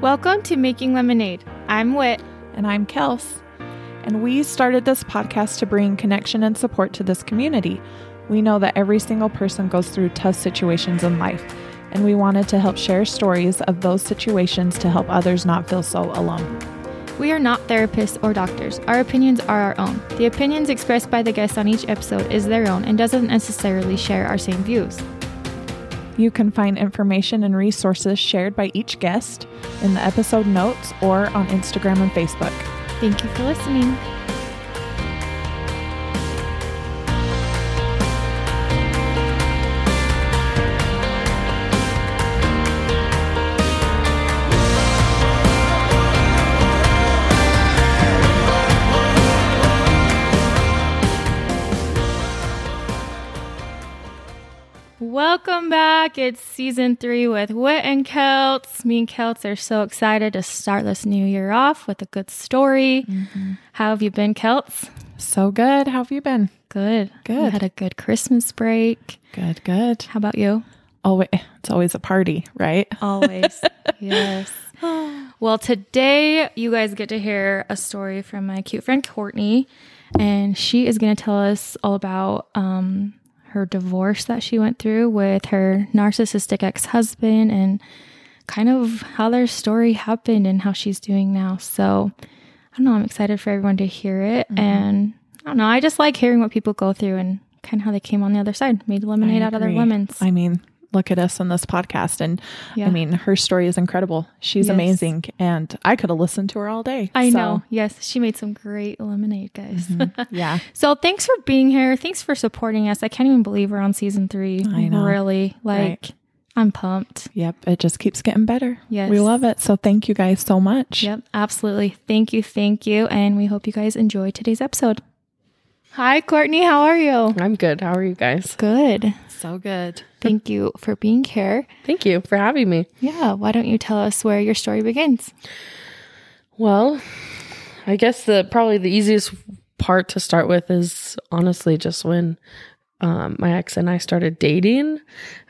Welcome to Making Lemonade. I'm Wit. And I'm Kels. And we started this podcast to bring connection and support to this community. We know that every single person goes through tough situations in life, and we wanted to help share stories of those situations to help others not feel so alone. We are not therapists or doctors. Our opinions are our own. The opinions expressed by the guests on each episode is their own and doesn't necessarily share our same views. You can find information and resources shared by each guest in the episode notes or on Instagram and Facebook. Thank you for listening. Back. It's season three with Wit and Kels. Me and Kels are so excited to start this new year off with a good story. Mm-hmm. How have you been, Kels? So good. How have you been? Good. Good. We had a good Christmas break. Good, good. How about you? Oh, it's always a party, right? Always. yes. Well, today you guys get to hear a story from my cute friend Courtney, and she is going to tell us all about um, her divorce that she went through with her narcissistic ex husband and kind of how their story happened and how she's doing now. So I don't know, I'm excited for everyone to hear it. Mm-hmm. And I don't know, I just like hearing what people go through and kind of how they came on the other side, made lemonade out of their lemons. I mean, look at us on this podcast. And yeah. I mean, her story is incredible. She's yes. amazing. And I could have listened to her all day. I so. know. Yes. She made some great lemonade, guys. Mm-hmm. Yeah. so thanks for being here. Thanks for supporting us. I can't even believe we're on season three. I know. Really. Like, right. I'm pumped. Yep. It just keeps getting better. Yes. We love it. So thank you guys so much. Yep. Absolutely. Thank you. Thank you. And we hope you guys enjoy today's episode. Hi, Courtney. How are you? I'm good. How are you guys? Good. So good. Thank you for being here. Thank you for having me. Yeah. Why don't you tell us where your story begins? Well, I guess the probably the easiest part to start with is honestly just when um, my ex and I started dating.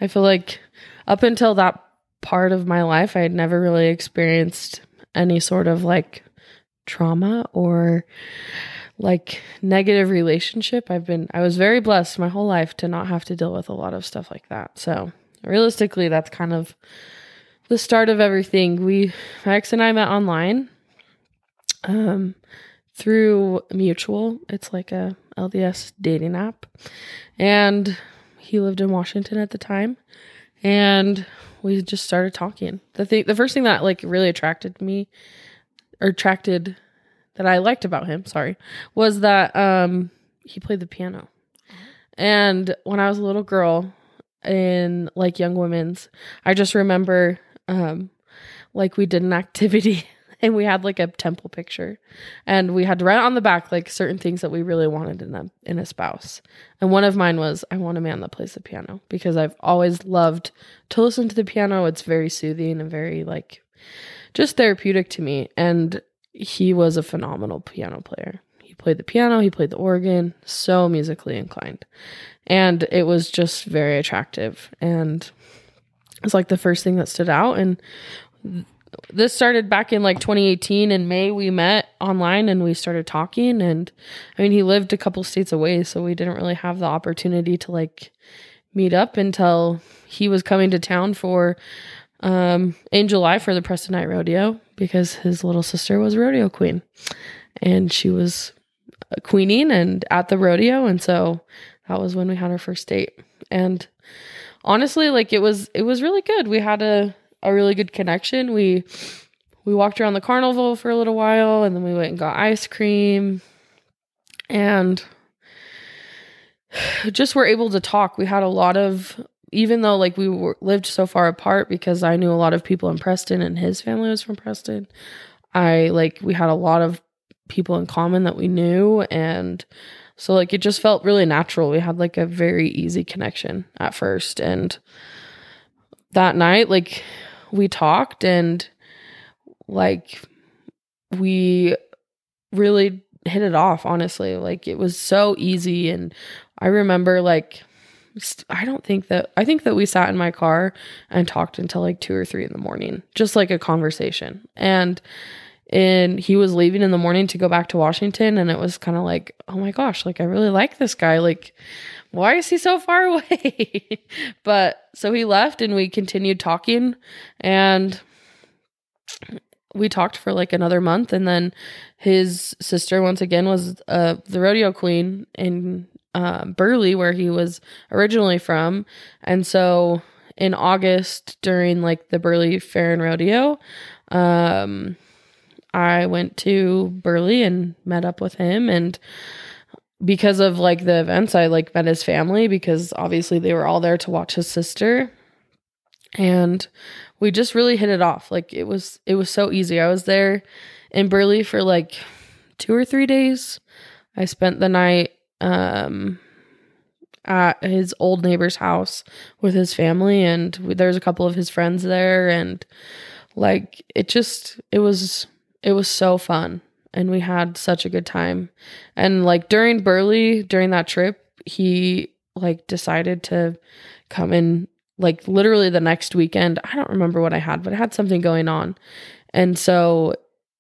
I feel like up until that part of my life, I had never really experienced any sort of like trauma or like negative relationship. I've been I was very blessed my whole life to not have to deal with a lot of stuff like that. So, realistically, that's kind of the start of everything. We my ex and I met online um through Mutual. It's like a LDS dating app. And he lived in Washington at the time. And we just started talking. The thing the first thing that like really attracted me or attracted that I liked about him, sorry, was that um he played the piano. And when I was a little girl in like young women's, I just remember um like we did an activity and we had like a temple picture and we had to write on the back like certain things that we really wanted in them in a spouse. And one of mine was I want a man that plays the piano because I've always loved to listen to the piano. It's very soothing and very like just therapeutic to me. And he was a phenomenal piano player. He played the piano, he played the organ, so musically inclined. And it was just very attractive. And it's like the first thing that stood out. And this started back in like 2018 in May. We met online and we started talking. And I mean, he lived a couple states away, so we didn't really have the opportunity to like meet up until he was coming to town for um, in July for the Preston Night Rodeo because his little sister was rodeo queen and she was queening and at the rodeo. And so that was when we had our first date. And honestly, like it was, it was really good. We had a, a really good connection. We, we walked around the carnival for a little while and then we went and got ice cream and just were able to talk. We had a lot of even though like we were, lived so far apart because I knew a lot of people in Preston and his family was from Preston, I like we had a lot of people in common that we knew and so like it just felt really natural. We had like a very easy connection at first and that night like we talked and like we really hit it off honestly. Like it was so easy and I remember like I don't think that I think that we sat in my car and talked until like two or three in the morning, just like a conversation. And and he was leaving in the morning to go back to Washington, and it was kind of like, oh my gosh, like I really like this guy. Like, why is he so far away? but so he left, and we continued talking, and we talked for like another month, and then his sister once again was uh, the rodeo queen in uh, Burley, where he was originally from. And so in August, during like the Burley Fair and Rodeo, um, I went to Burley and met up with him. And because of like the events, I like met his family because obviously they were all there to watch his sister. And we just really hit it off. Like it was, it was so easy. I was there in Burley for like two or three days. I spent the night um at his old neighbor's house with his family and there's a couple of his friends there and like it just it was it was so fun and we had such a good time. And like during burley during that trip he like decided to come in like literally the next weekend. I don't remember what i had but i had something going on. And so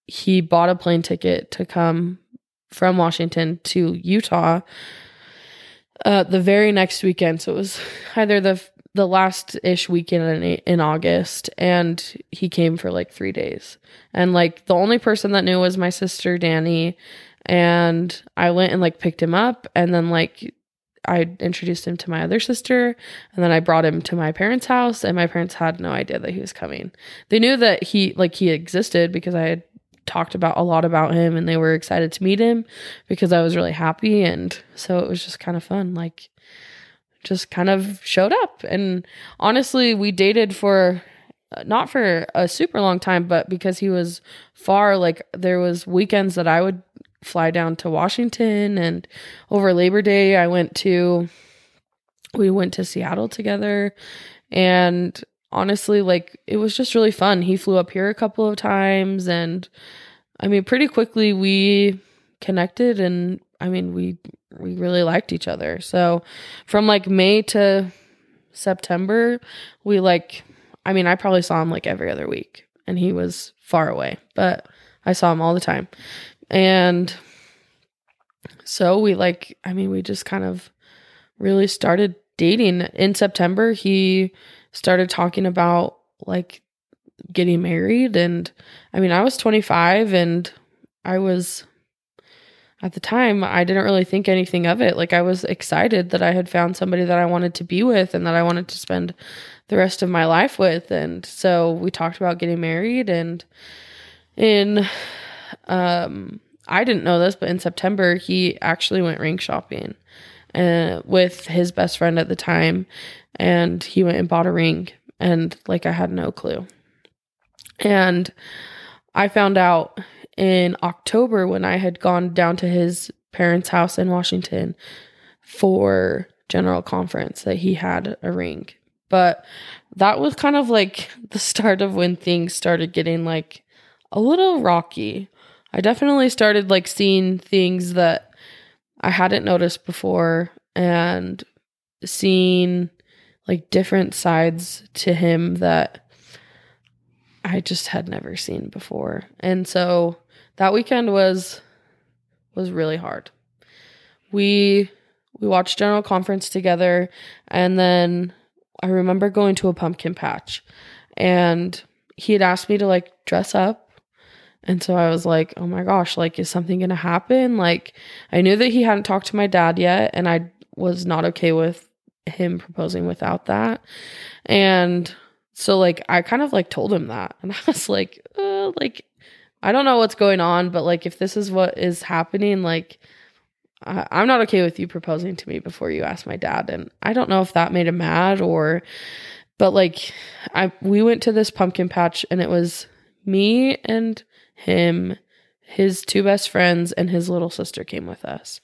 he bought a plane ticket to come from Washington to Utah uh, the very next weekend. So it was either the the last ish weekend in, in August, and he came for like three days. And like the only person that knew was my sister Danny, and I went and like picked him up, and then like I introduced him to my other sister, and then I brought him to my parents' house, and my parents had no idea that he was coming. They knew that he like he existed because I had talked about a lot about him and they were excited to meet him because I was really happy. And so it was just kind of fun like just kind of showed up. And honestly we dated for uh, not for a super long time but because he was far like there was weekends that I would fly down to Washington and over Labor Day I went to we went to Seattle together. And honestly, like it was just really fun. He flew up here a couple of times and I mean pretty quickly we connected and I mean we we really liked each other. So from like May to September, we like I mean I probably saw him like every other week and he was far away, but I saw him all the time. And so we like I mean we just kind of really started dating in September. He started talking about like getting married and I mean I was 25 and I was at the time I didn't really think anything of it. Like I was excited that I had found somebody that I wanted to be with and that I wanted to spend the rest of my life with and so we talked about getting married and in um I didn't know this but in September he actually went ring shopping uh, with his best friend at the time and he went and bought a ring and like I had no clue. And I found out in October when I had gone down to his parents' house in Washington for general conference that he had a ring. But that was kind of like the start of when things started getting like a little rocky. I definitely started like seeing things that I hadn't noticed before and seeing like different sides to him that I just had never seen before. And so that weekend was was really hard. We we watched general conference together and then I remember going to a pumpkin patch and he had asked me to like dress up and so I was like, "Oh my gosh, like is something going to happen?" Like I knew that he hadn't talked to my dad yet and I was not okay with him proposing without that. And so like I kind of like told him that and I was like, uh, like I don't know what's going on, but like if this is what is happening, like I- I'm not okay with you proposing to me before you ask my dad. And I don't know if that made him mad or, but like I we went to this pumpkin patch and it was me and him, his two best friends, and his little sister came with us.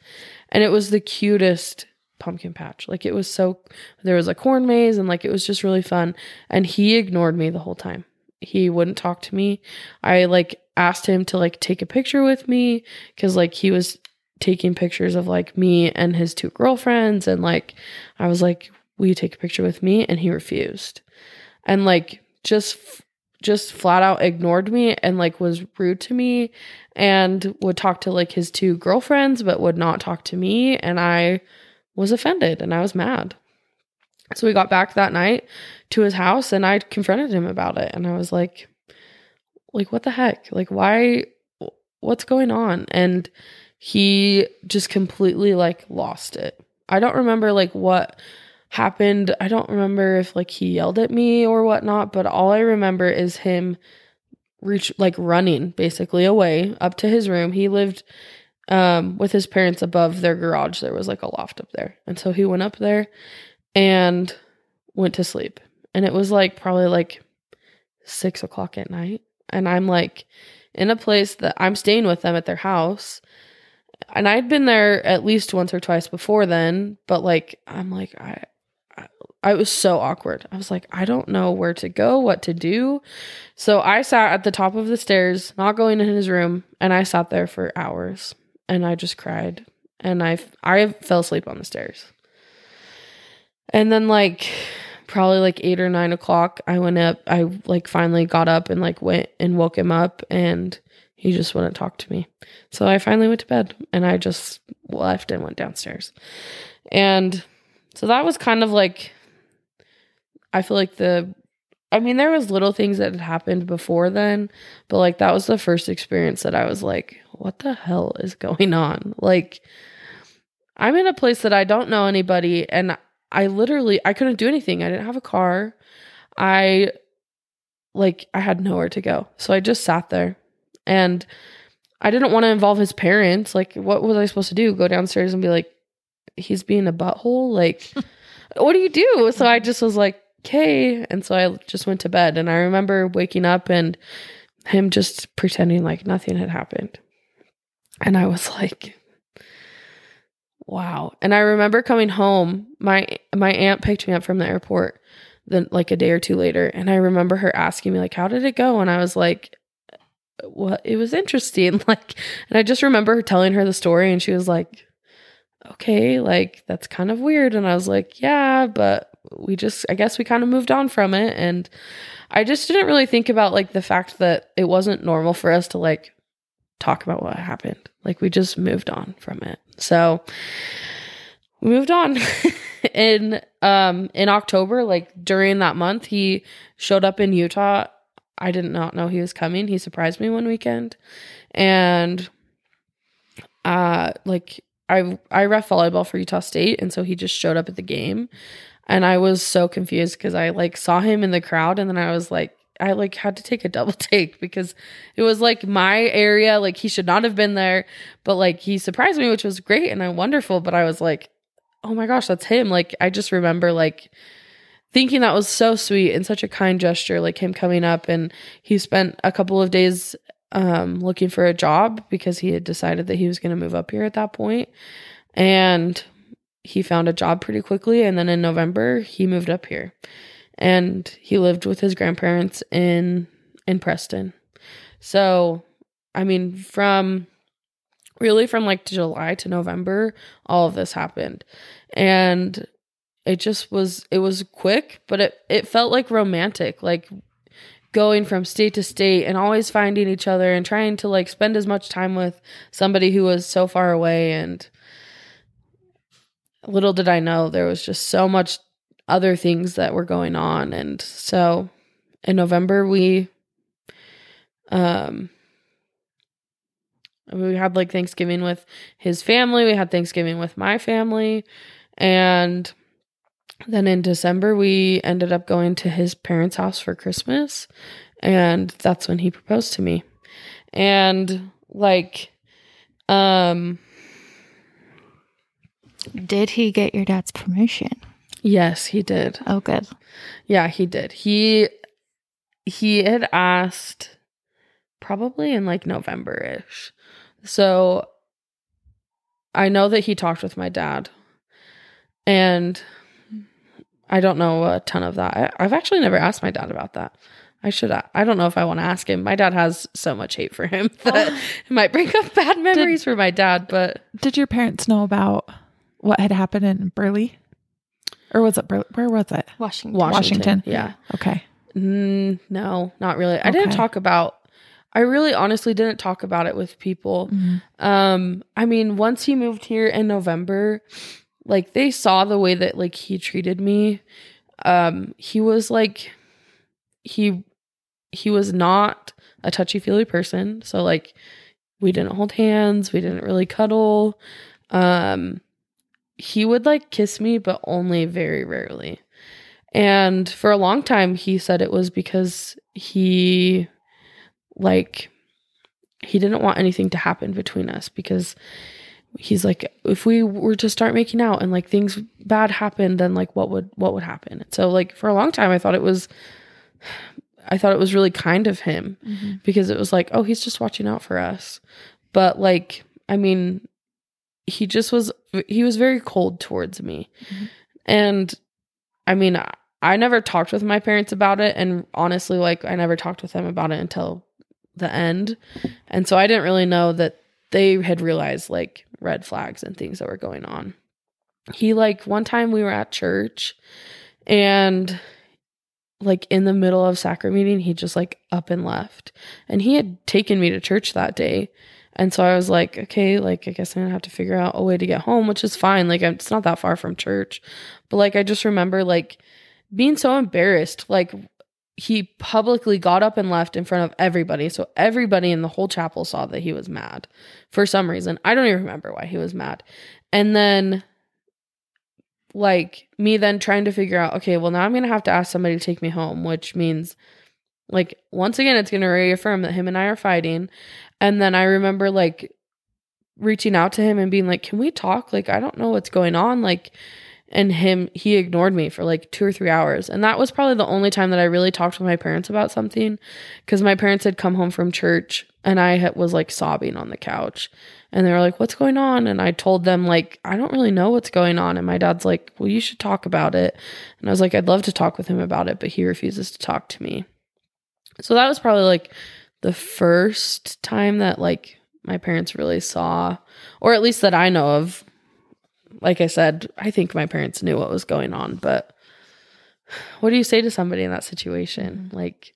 And it was the cutest pumpkin patch. Like it was so there was a corn maze and like it was just really fun and he ignored me the whole time. He wouldn't talk to me. I like asked him to like take a picture with me cuz like he was taking pictures of like me and his two girlfriends and like I was like will you take a picture with me and he refused and like just just flat out ignored me and like was rude to me and would talk to like his two girlfriends but would not talk to me and I was offended and I was mad. So we got back that night to his house and I confronted him about it and I was like like what the heck? Like why what's going on? And he just completely like lost it. I don't remember like what happened. I don't remember if like he yelled at me or whatnot, but all I remember is him reach like running basically away up to his room. He lived um with his parents above their garage. There was like a loft up there. And so he went up there and went to sleep. And it was like probably like six o'clock at night. And I'm like in a place that I'm staying with them at their house. And I'd been there at least once or twice before then, but like I'm like I I was so awkward. I was like, I don't know where to go, what to do. So I sat at the top of the stairs, not going in his room, and I sat there for hours and I just cried and I I fell asleep on the stairs. And then like probably like eight or nine o'clock, I went up. I like finally got up and like went and woke him up, and he just wouldn't talk to me. So I finally went to bed and I just left and went downstairs. And so that was kind of like I feel like the I mean there was little things that had happened before then, but like that was the first experience that I was like, what the hell is going on? Like I'm in a place that I don't know anybody and I literally I couldn't do anything. I didn't have a car. I like I had nowhere to go. So I just sat there and I didn't want to involve his parents. Like what was I supposed to do? Go downstairs and be like he's being a butthole? Like what do you do? So I just was like, "Okay." And so I just went to bed and I remember waking up and him just pretending like nothing had happened. And I was like, Wow. And I remember coming home. My my aunt picked me up from the airport then like a day or two later and I remember her asking me like how did it go and I was like well it was interesting like and I just remember her telling her the story and she was like okay like that's kind of weird and I was like yeah but we just I guess we kind of moved on from it and I just didn't really think about like the fact that it wasn't normal for us to like talk about what happened. Like we just moved on from it. So we moved on. in um in October, like during that month, he showed up in Utah. I did not know he was coming. He surprised me one weekend. And uh like I I ref volleyball for Utah State and so he just showed up at the game and I was so confused cuz I like saw him in the crowd and then I was like I like had to take a double take because it was like my area. Like he should not have been there, but like he surprised me, which was great and wonderful. But I was like, oh my gosh, that's him. Like I just remember like thinking that was so sweet and such a kind gesture, like him coming up and he spent a couple of days um looking for a job because he had decided that he was going to move up here at that point. And he found a job pretty quickly and then in November he moved up here and he lived with his grandparents in in Preston. So, I mean, from really from like July to November, all of this happened. And it just was it was quick, but it it felt like romantic, like going from state to state and always finding each other and trying to like spend as much time with somebody who was so far away and little did I know there was just so much other things that were going on. And so in November, we, um, we had like Thanksgiving with his family. We had Thanksgiving with my family. And then in December, we ended up going to his parents' house for Christmas. And that's when he proposed to me. And like, um, did he get your dad's permission? Yes, he did. Oh, good. Yeah, he did. He he had asked probably in like November ish. So I know that he talked with my dad, and I don't know a ton of that. I, I've actually never asked my dad about that. I should. I don't know if I want to ask him. My dad has so much hate for him that oh. it might bring up bad memories for my dad. But Did your parents know about what had happened in Burley? Or was it Burley? Where was it? Washington. Washington, Washington. yeah. Okay. Mm, no, not really. I didn't talk about. I really honestly didn't talk about it with people. Um, I mean, once he moved here in November, like they saw the way that like he treated me. Um, he was like he he was not a touchy-feely person. So like we didn't hold hands, we didn't really cuddle. Um he would like kiss me but only very rarely. And for a long time he said it was because he like he didn't want anything to happen between us because he's like if we were to start making out and like things bad happened then like what would what would happen? So like for a long time i thought it was i thought it was really kind of him mm-hmm. because it was like oh he's just watching out for us. But like i mean he just was he was very cold towards me. Mhm. and i mean I, I never talked with my parents about it. And honestly like i never talked with them about it until the end. And so i didn't really know that they had realized like red flags and things that were going on. He like one time we were at church and like in the middle of sacrament meeting he just like up and left. And he had taken me to church that day and so i was like okay like i guess i'm gonna have to figure out a way to get home which is fine. Like it's not that far from church. But like i just remember like being so embarrassed. Like he publicly got up and left in front of everybody. So everybody in the whole chapel saw that he was mad for some reason. I don't even remember why he was mad. And then like me then trying to figure out okay well now i'm gonna have to ask somebody to take me home which means like once again it's gonna reaffirm that him and i are fighting and then i remember like reaching out to him and being like can we talk? Like i don't know what's going on. Like and him he ignored me for like two or three hours. And that was probably the only time that i really talked with my parents about something because my parents had come home from church and i was like sobbing on the couch. And they were like what's going on? And i told them like i don't really know what's going on. And my dad's like well you should talk about it. And i was like i'd love to talk with him about it but he refuses to talk to me. So that was probably like the first time that like my parents really saw or at least that i know of like I said, I think my parents knew what was going on, but what do you say to somebody in that situation? Mm-hmm. Like,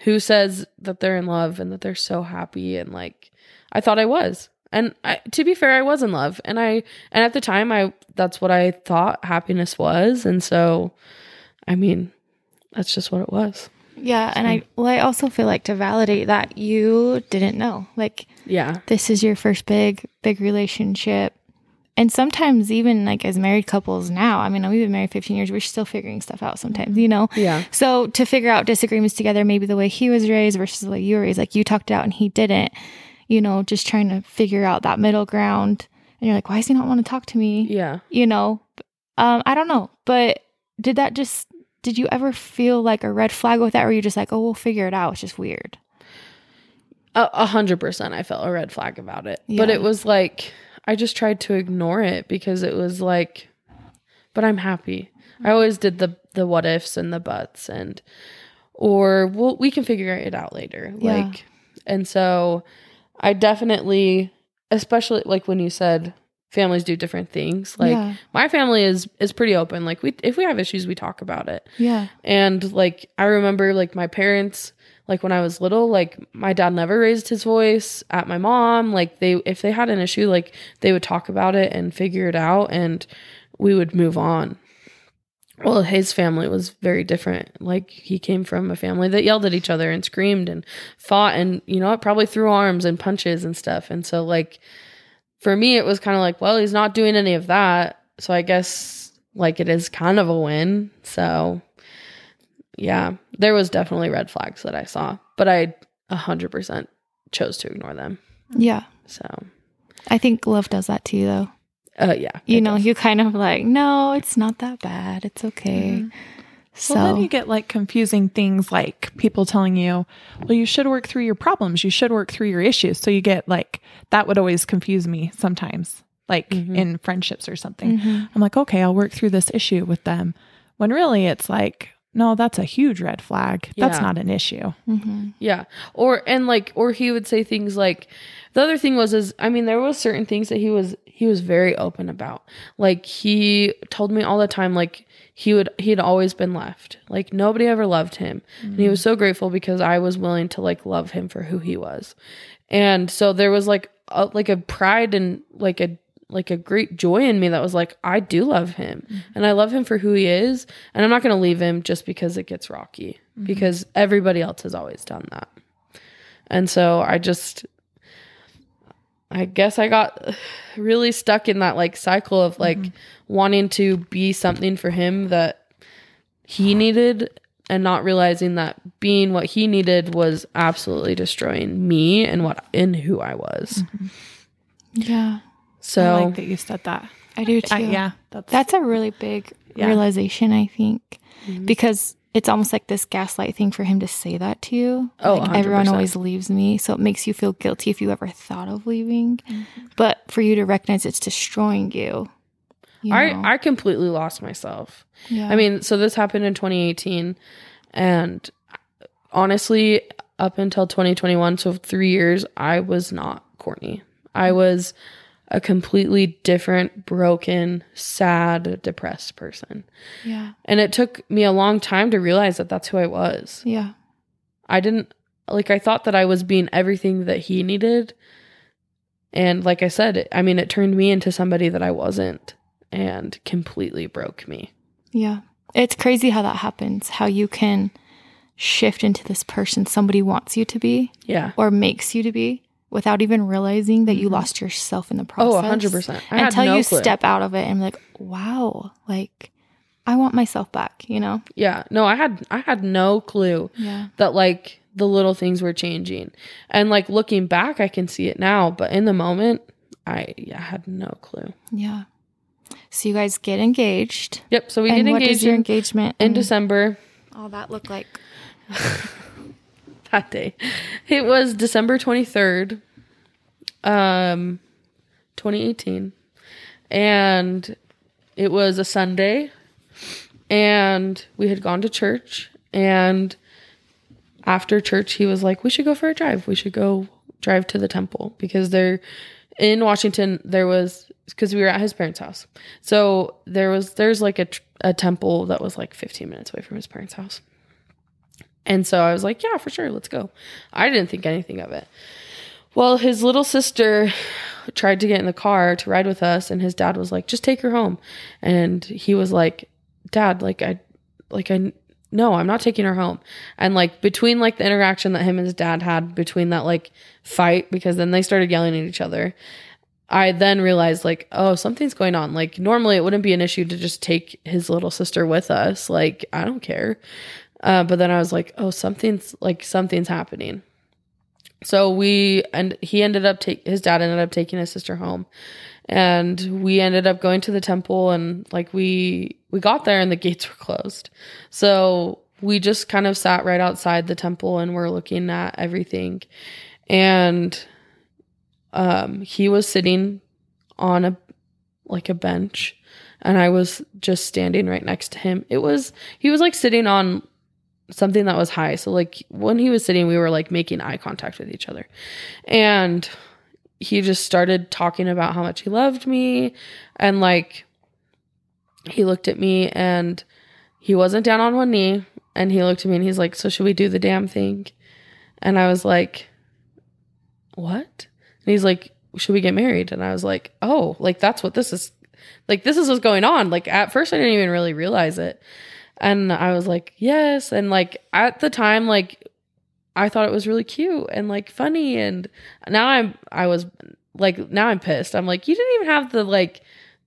who says that they're in love and that they're so happy? And like, I thought I was. And I, to be fair, I was in love, and I and at the time, I that's what I thought happiness was, and so, I mean, that's just what it was. Yeah, and I well, I also feel like to validate that you didn't know. Like Yeah, this is your first big big relationship. And sometimes even like as married couples now, I mean, we've been married 15 years, we're still figuring stuff out sometimes, you know? yeah, So to figure out disagreements together, maybe the way he was raised versus the way you were raised, like you talked it out and he didn't, you know, just trying to figure out that middle ground. And you're like, why does he not want to talk to me? yeah. You know, um, I don't know. But did that just, did you ever feel like a red flag with that? Or you just like, oh, we'll figure it out. It's just weird. A hundred percent, I felt a red flag about it, but it was like I just tried to ignore it because it was like, but I'm happy. I always did the the what ifs and the buts and or well we can figure it out later. Yeah. Like and so I definitely especially like when you said families do different things. Like yeah. my family is is pretty open. Like we if we have issues we talk about it. Yeah. And like I remember like my parents like when I was little like my dad never raised his voice at my mom like they if they had an issue like they would talk about it and figure it out and we would move on. Well, his family was very different. Like he came from a family that yelled at each other and screamed and fought and you know, it probably threw arms and punches and stuff. And so like for me it was kind of like, well, he's not doing any of that. So I guess like it is kind of a win. So yeah, there was definitely red flags that I saw, but I 100% chose to ignore them. Yeah. So, I think love does that to you though. uh, yeah. You know, does. you kind of like, no, it's not that bad. It's okay. So Well, then you get like confusing things like people telling you, well, you should work through your problems. You should work through your issues. So you get like, that would always confuse me sometimes, like Mhm. in friendships or something. Mhm. I'm like, okay, I'll work through this issue with them. When really it's like, no, that's a huge red flag. That's not an issue. Mm-hmm. Yeah. Or and like or he would say things like the other thing was is I mean there was certain things that he was he was very open about. Like he told me all the time like he would he had always been left. Like nobody ever loved him. And he was so grateful because I was willing to like love him for who he was. And so there was like a, like a pride and like a like a great joy in me that was like I do love him and I love him for who he is and I'm not going to leave him just because it gets rocky because everybody else has always done that. And so I just I guess I got really stuck in that like cycle of like wanting to be something for him that he needed and not realizing that being what he needed was absolutely destroying me and what in who I was. Yeah, So I like that you said that. I do too. I, yeah, that's That's a really big Yeah. realization, I think, Mm-hmm. because it's almost like this gaslight thing for him to say that to you. Oh, like, everyone 100%. always leaves me, so it makes you feel guilty if you ever thought of leaving. Mm-hmm. But for you to recognize it's destroying you. you know? I I completely lost myself. yeah. I mean, so this happened in 2018 and honestly up until 2021, so 3 years, I was not Courtney. I was a completely different, broken, sad, depressed person. yeah, And it took me a long time to realize that that's who I was. yeah, I didn't like I thought that I was being everything that he needed. And like I said, I mean it turned me into somebody that I wasn't and completely broke me. yeah. It's crazy how that happens. How you can shift into this person somebody wants you to be Yeah. or makes you to be without even realizing that you mm-hmm. lost yourself in the oh, process. Oh, 100%. I had Until no you clue. step out of it and be like, wow, like I want myself back, you know? Yeah. No, I had I had no clue Yeah. that like the little things were changing. And like looking back I can see it now, but in the moment I yeah, had no clue. Yeah. So you guys get engaged. Yep, so we and get engaged does your engagement in and December all that look like? day. It was December 23rd, um, 2018. And it was a Sunday. And we had gone to church. And after church, he was like, We should go for a drive. We should go drive to the temple because there in Washington, there was because we were at his parents' house. So there was there's like a, a temple that was like 15 minutes away from his parents' house. And so I was like, yeah, for sure, let's go. I didn't think anything of it. Well, his little sister tried to get in the car to ride with us, and his dad was like, just take her home. And he was like, Dad, like, I, like, I, no, I'm not taking her home. And like, between like the interaction that him and his dad had between that like fight, because then they started yelling at each other. I then realized, like, oh, something's going on. Like, normally it wouldn't be an issue to just take his little sister with us. Like, I don't care. Uh, but then I was like, oh, something's like something's happening. So we and he ended up take his dad ended up taking his sister home, and we ended up going to the temple and like we we got there and the gates were closed, so we just kind of sat right outside the temple and we're looking at everything, and um he was sitting on a like a bench and I was just standing right next to him. It was he was like sitting on something that was high. So like when he was sitting, we were like making eye contact with each other. And he just started talking about how much he loved me and like he looked at me and he wasn't down on one knee and he looked at me and he's like, "So should we do the damn thing?" And I was like, "What?" And he's like, "Should we get married?" And I was like, "Oh, like that's what this is like this is what's going on." Like at first I didn't even really realize it. And I was like, yes. And like at the time, like I thought it was really cute and like funny. And now I'm, I was like, now I'm pissed. I'm like, you didn't even have the like,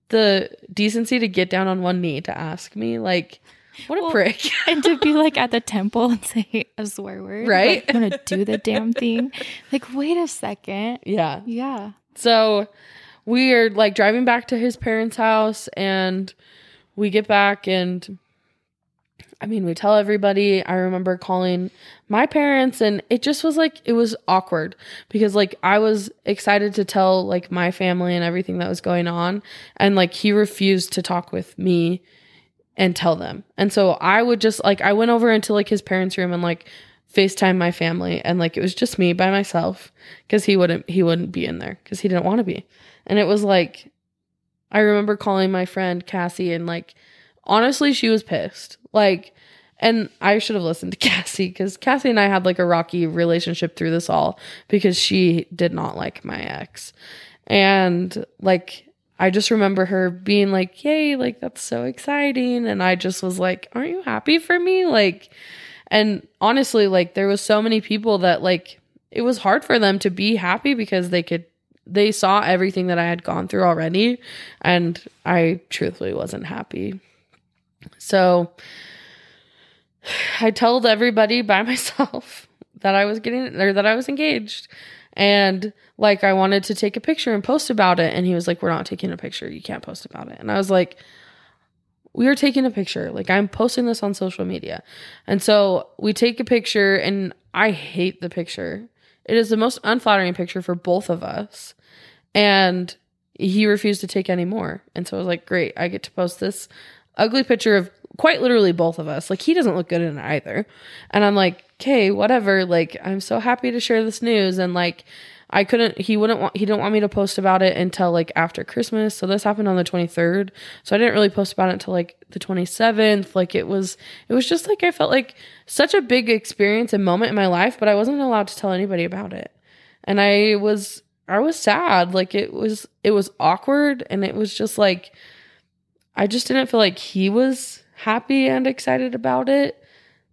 the decency to get down on one knee to ask me. Like, what a Well, prick. and to be like at the temple and say a swear word. Right? Like, I'm gonna do the damn thing. Like, wait a second. yeah. Yeah. So we are like driving back to his parents' house and we get back and I mean, we tell everybody. I remember calling my parents and it just was like it was awkward because like I was excited to tell like my family and everything that was going on and like he refused to talk with me and tell them. And so I would just like I went over into like his parents' room and like FaceTime my family and like it was just me by myself cuz he wouldn't he wouldn't be in there cuz he didn't want to be. And it was like I remember calling my friend Cassie and like honestly she was pissed. Like and I should have listened to Cassie cuz Cassie and I had like a rocky relationship through this all because she did not like my ex. And like I just remember her being like, "Yay, like that's so exciting." And I just was like, "Aren't you happy for me?" Like and honestly, like there was so many people that like it was hard for them to be happy because they could they saw everything that I had gone through already and I truthfully wasn't happy. So I told everybody by myself that I was getting or that I was engaged. And like I wanted to take a picture and post about it and he was like we're not taking a picture. You can't post about it. And I was like we are taking a picture. Like I'm posting this on social media. And so we take a picture and I hate the picture. It is the most unflattering picture for both of us. And he refused to take any more. And so I was like, great, I get to post this ugly picture of quite literally both of us. Like he doesn't look good in it either. And I'm like, okay, whatever. Like I'm so happy to share this news. And like I couldn't he wouldn't want he didn't want me to post about it until like after Christmas. So this happened on the 23rd. So I didn't really post about it until like the 27th. Like it was it was just like I felt like such a big experience and moment in my life, but I wasn't allowed to tell anybody about it. And I was I was sad. Like it was it was awkward and it was just like I just didn't feel like he was happy and excited about it.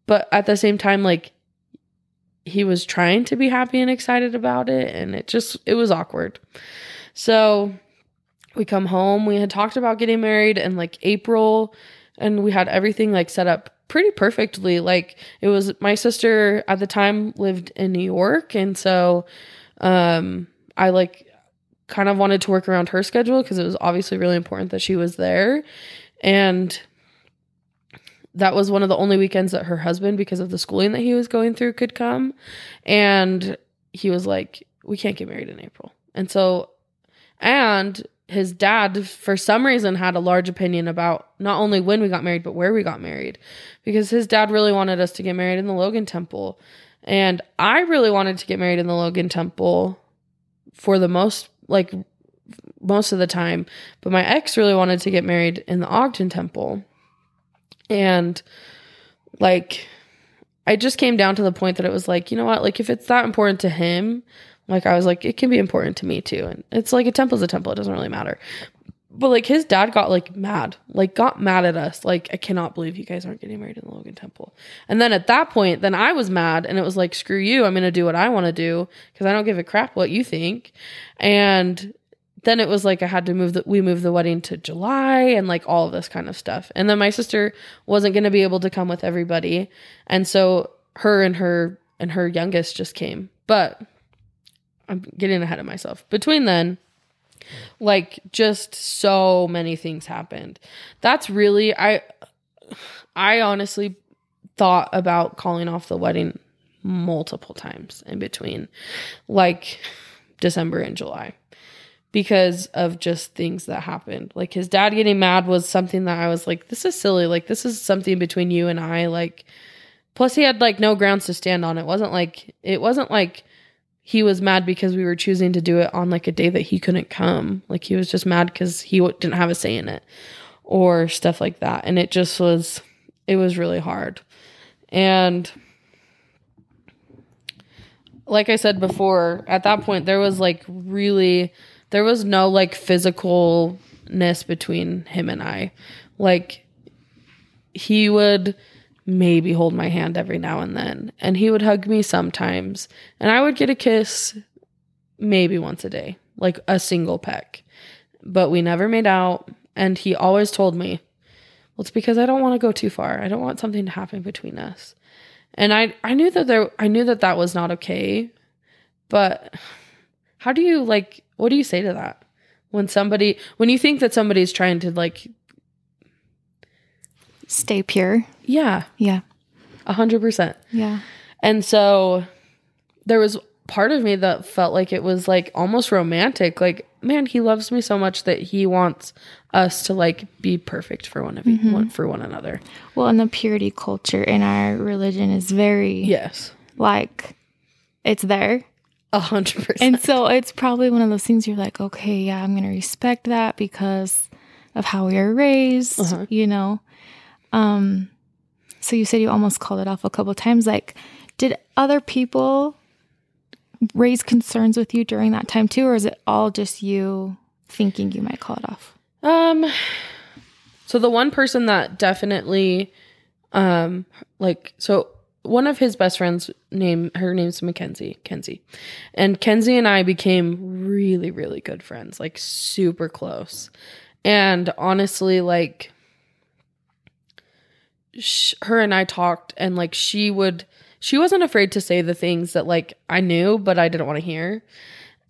But at the same time like he was trying to be happy and excited about it and it just it was awkward. So we come home, we had talked about getting married in like April and we had everything like set up pretty perfectly. Like it was my sister at the time lived in New York and so um I like kind of wanted to work around her schedule because it was obviously really important that she was there and that was one of the only weekends that her husband, because of the schooling that he was going through, could come. And he was like, We can't get married in April. And so, and his dad, for some reason, had a large opinion about not only when we got married, but where we got married. Because his dad really wanted us to get married in the Logan Temple. And I really wanted to get married in the Logan Temple for the most, like, most of the time. But my ex really wanted to get married in the Ogden Temple. And like, I just came down to the point that it was like, you know what? Like, if it's that important to him, like, I was like, it can be important to me too. And it's like a temple's a temple. It doesn't really matter. But like, his dad got like mad, like, got mad at us. Like, I cannot believe you guys aren't getting married in the Logan Temple. And then at that point, then I was mad and it was like, screw you. I'm going to do what I want to do because I don't give a crap what you think. And then it was like I had to move the we moved the wedding to July and like all of this kind of stuff. And then my sister wasn't going to be able to come with everybody. And so her and her and her youngest just came. But I'm getting ahead of myself. Between then, like just so many things happened. That's really I I honestly thought about calling off the wedding multiple times in between like December and July because of just things that happened. Like his dad getting mad was something that I was like, this is silly. Like this is something between you and I. Like, plus he had like no grounds to stand on. It wasn't like it wasn't like he was mad because we were choosing to do it on like a day that he couldn't come. Like he was just mad because he didn't have a say in it or stuff like that. And it just was, it was really hard. And like I said before, at that point, there was like really there was no like physicalness between him and I. Like he would maybe hold my hand every now and then and he would hug me sometimes and I would get a kiss maybe once a day, like a single peck. But we never made out and he always told me, "Well, it's because I don't want to go too far. I don't want something to happen between us." And I I knew that there I knew that that was not okay. But how do you like what do you say to that? When somebody when you think that somebody's trying to like stay pure. Yeah. Yeah. A hundred percent. Yeah. And so there was part of me that felt like it was like almost romantic. Like, man, he loves me so much that he wants us to like be perfect for one of Mm-hmm. one for one another. Well, and the purity culture in our religion is very Yes. like it's there. A hundred percent. And so it's probably one of those things you're like, okay, yeah, I'm going to respect that because of how we are raised, Uh-huh. you know. Um so you said you almost called it off a couple times like did other people raise concerns with you during that time too or is it all just you thinking you might call it off? Um so the one person that definitely um like so one of his best friends name her name's Mackenzie, Kenzie. And Kenzie and I became really really good friends, like super close. And honestly like sh- her and I talked and like she would she wasn't afraid to say the things that like I knew but I didn't want to hear.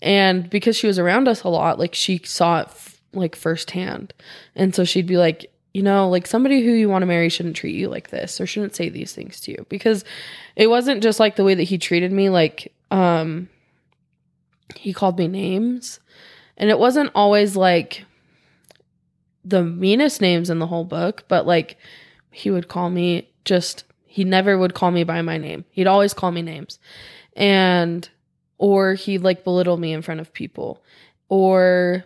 And because she was around us a lot, like she saw it f- like firsthand. And so she'd be like, you know, like somebody who you want to marry shouldn't treat you like this or shouldn't say these things to you because it wasn't just like the way that he treated me like um he called me names and it wasn't always like the meanest names in the whole book, but like he would call me just he never would call me by my name. He'd always call me names. And or he'd like belittle me in front of people. Or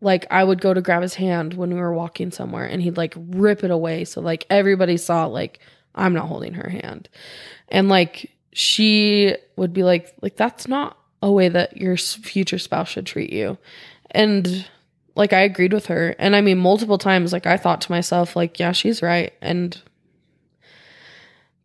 like I would go to grab his hand when we were walking somewhere and he'd like rip it away so like everybody saw like I'm not holding her hand. And like she would be like like that's not a way that your future spouse should treat you. And like I agreed with her. And I mean multiple times like I thought to myself like yeah, she's right and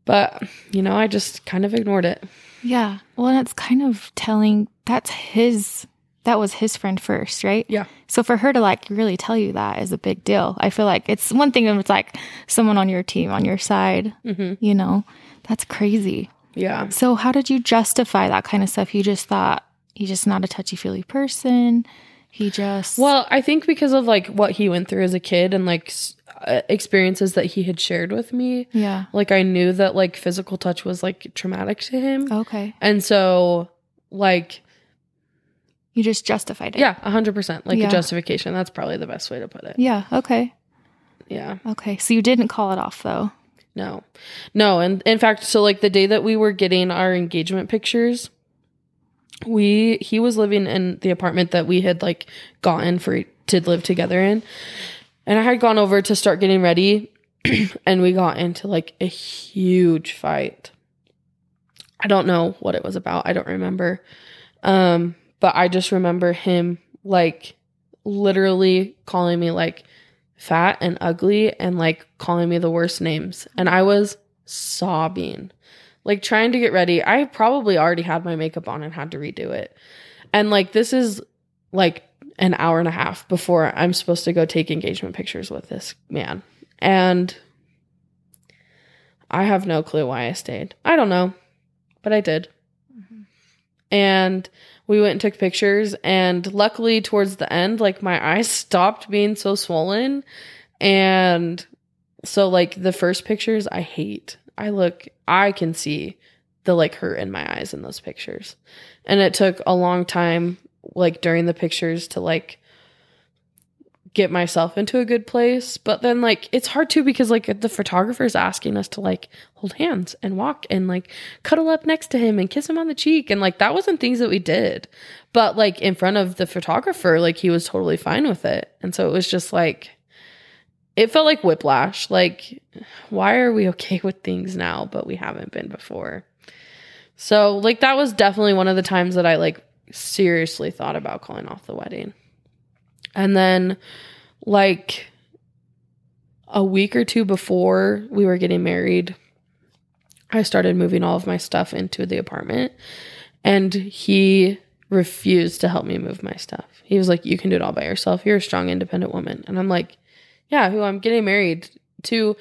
but you know, I just kind of ignored it. Yeah. Well, and it's kind of telling that's his that was his friend first, right? Yeah. So for her to like really tell you that is a big deal. I feel like it's one thing if it's like someone on your team on your side, Mm-hmm. you know, that's crazy. Yeah. So how did you justify that kind of stuff? You just thought he's just not a touchy feely person. He just Well, I think because of like what he went through as a kid and like s- uh, experiences that he had shared with me, yeah. like I knew that like physical touch was like traumatic to him. Okay. And so like You just justified it. yeah, 100% like Yeah. a justification. That's probably the best way to put it. Yeah. Okay. Yeah. Okay. So you didn't call it off though. No. No, and in fact, so like the day that we were getting our engagement pictures, we he was living in the apartment that we had like gotten for to live together in. And I had gone over to start getting ready and we got into like a huge fight. I don't know what it was about. I don't remember. Um but I just remember him like literally calling me like fat and ugly and like calling me the worst names. And I was sobbing, like trying to get ready. I probably already had my makeup on and had to redo it. And like, this is like an hour and a half before I'm supposed to go take engagement pictures with this man. And I have no clue why I stayed. I don't know, but I did. Mm-hmm. And we went and took pictures and luckily towards the end like my eyes stopped being so swollen and so like the first pictures I hate. I look I can see the like hurt in my eyes in those pictures. And it took a long time like during the pictures to like get myself into a good place. But then like it's hard too because like the photographer's asking us to like hold hands and walk and like cuddle up next to him and kiss him on the cheek. And like that wasn't things that we did. But like in front of the photographer, like he was totally fine with it. And so it was just like it felt like whiplash. Like, why are we okay with things now, but we haven't been before? So, like, that was definitely one of the times that I like seriously thought about calling off the wedding. And then, like, a week or two before we were getting married, I started moving all of my stuff into the apartment. And he refused to help me move my stuff. He was like, You can do it all by yourself. You're a strong, independent woman. And I'm like, Yeah, who I'm getting married to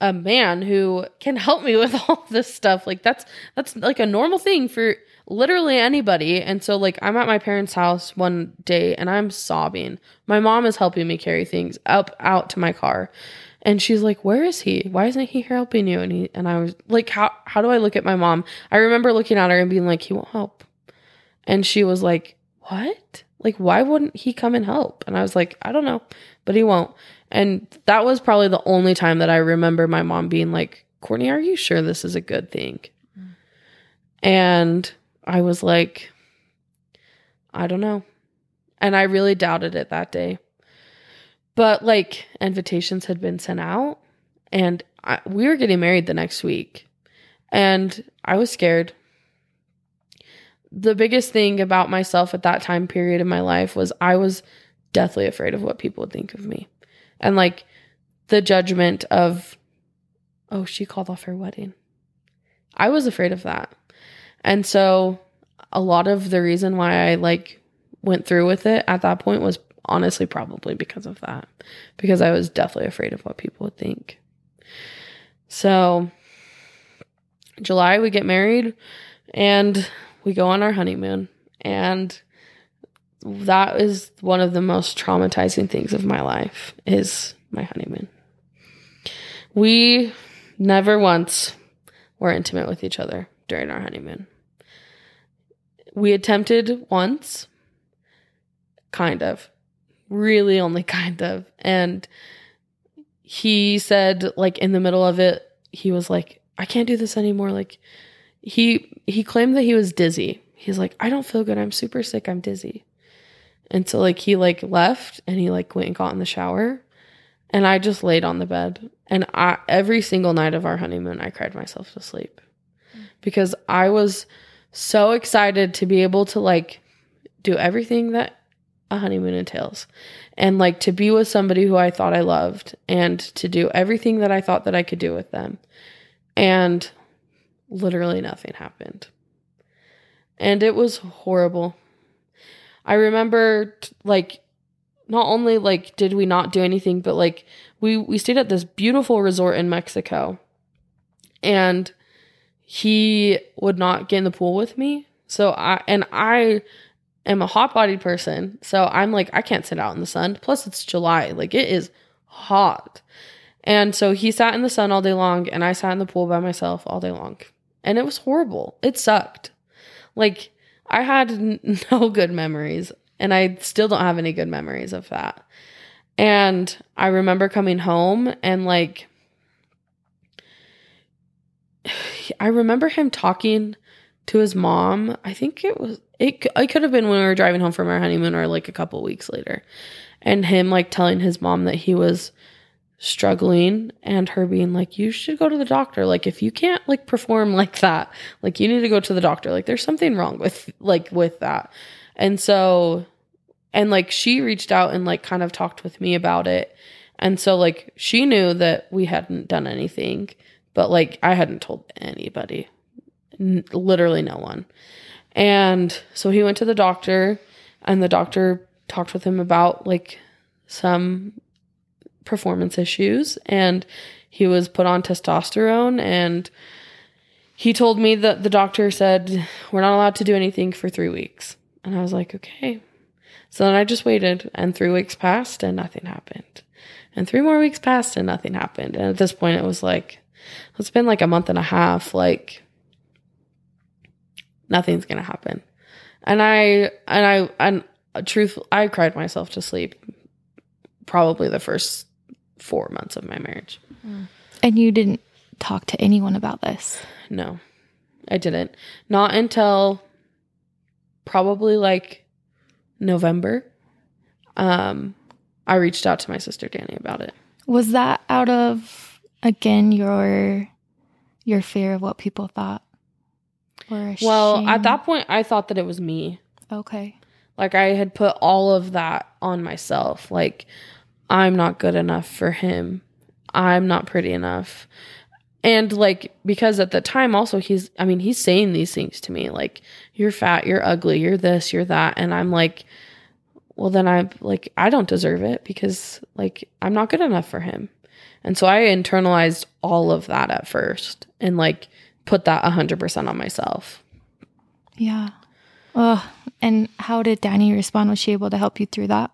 a man who can help me with all this stuff. Like that's that's like a normal thing for literally anybody. And so like I'm at my parents' house one day and I'm sobbing. My mom is helping me carry things up out to my car. And she's like, "Where is he? Why isn't he here helping you?" And he and I was like, "How how do I look at my mom?" I remember looking at her and being like, "He won't help." And she was like, What? Like, why wouldn't he come and help? And I was like, I don't know, but he won't. And that was probably the only time that I remember my mom being like, Courtney, are you sure this is a good thing? And I was like, I don't know. And I really doubted it that day. But like invitations had been sent out and I, we were getting married the next week. And I was scared. The biggest thing about myself at that time period in my life was I was deathly afraid of what people would think of me. And like the judgment of, oh, she called off her wedding. I was afraid of that. And so a lot of the reason why I like went through with it at that point was honestly probably because of that. Because I was deathly afraid of what people would think. So July we get married and we go on our honeymoon and that is one of the most traumatizing things of my life is my honeymoon. We never once were intimate with each other during our honeymoon. We attempted once, kind of, really only kind of. And he said, like, in the middle of it, he was like, I can't do this anymore. Like, he he claimed that he was dizzy. He's like, I don't feel good. I'm super sick. I'm dizzy. And so like he like left and he like went and got in the shower and I just laid on the bed and I every single night of our honeymoon I cried myself to sleep because I was so excited to be able to like do everything that a honeymoon entails and like to be with somebody who I thought I loved and to do everything that I thought that I could do with them. And literally nothing happened. And it was horrible. I remember like not only like did we not do anything but like we we stayed at this beautiful resort in Mexico. And he would not get in the pool with me. So I and I am a hot-bodied person. So I'm like I can't sit out in the sun. Plus it's July. Like it is hot. And so he sat in the sun all day long and I sat in the pool by myself all day long. And it was horrible. It sucked. Like I had no good memories and I still don't have any good memories of that. And I remember coming home and like I remember him talking to his mom. I think it was it it could have been when we were driving home from our honeymoon or like a couple weeks later. And him like telling his mom that he was struggling and her being like you should go to the doctor. Like if you can't like perform like that like you need to go to the doctor. Like there's something wrong with like with that. And so and like she reached out and like kind of talked with me about it. And so like she knew that we hadn't done anything but like i hadn't told anybody N- literally no one. And so he went to the doctor and the doctor talked with him about like some performance issues and he was put on testosterone and he told me that the doctor said we're not allowed to do anything for 3 weeks. And I was like okay. So then I just waited and 3 weeks passed and nothing happened. And 3 more weeks passed and nothing happened. And at this point it was like it's been like a month and a half like nothing's going to happen. And I and I and truth I cried myself to sleep probably the first four months of my marriage. And you didn't talk to anyone about this. No, I didn't. Not until probably like November. Um, I reached out to my sister Danny about it. Was that out of again your your fear of what people thought? Or Well, at that point, I thought that it was me. Okay. Like I had put all of that on myself. Like I'm not good enough for him. I'm not pretty enough. And like because at the time also he's I mean he's saying these things to me like you're fat, you're ugly, you're this, you're that and I'm like well then I'm like I don't deserve it because like I'm not good enough for him. And so I internalized all of that at first and like put that 100% on myself. Yeah. Oh, and how did Danny respond? Was she able to help you through that?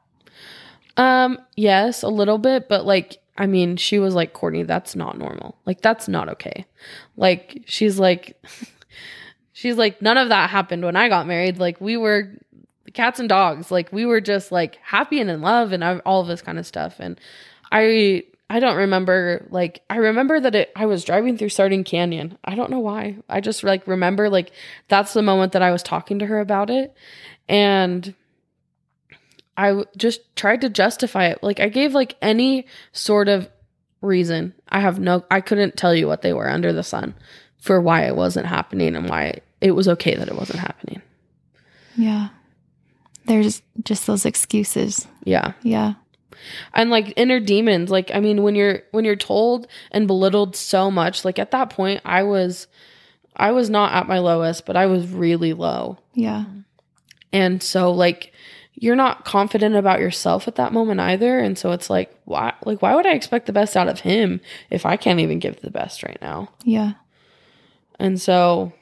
Um, yes, a little bit, but like, I mean, she was like, Courtney, that's not normal. Like, that's not okay. Like, she's like, She's like, none of that happened when I got married. Like, we were cats and dogs. Like, we were just like happy and in love and all of this kind of stuff. And I, I don't remember like I remember that it I was driving through Sardine Canyon. I don't know why. I just like remember like that's the moment that I was talking to her about it and I just tried to justify it. Like I gave like any sort of reason. I have no I couldn't tell you what they were under the sun for why it wasn't happening and why it was okay that it wasn't happening. Yeah. There's just those excuses. Yeah. Yeah and like inner demons like i mean when you're when you're told and belittled so much like at that point i was i was not at my lowest but i was really low yeah and so like you're not confident about yourself at that moment either and so it's like why like why would i expect the best out of him if i can't even give the best right now yeah and so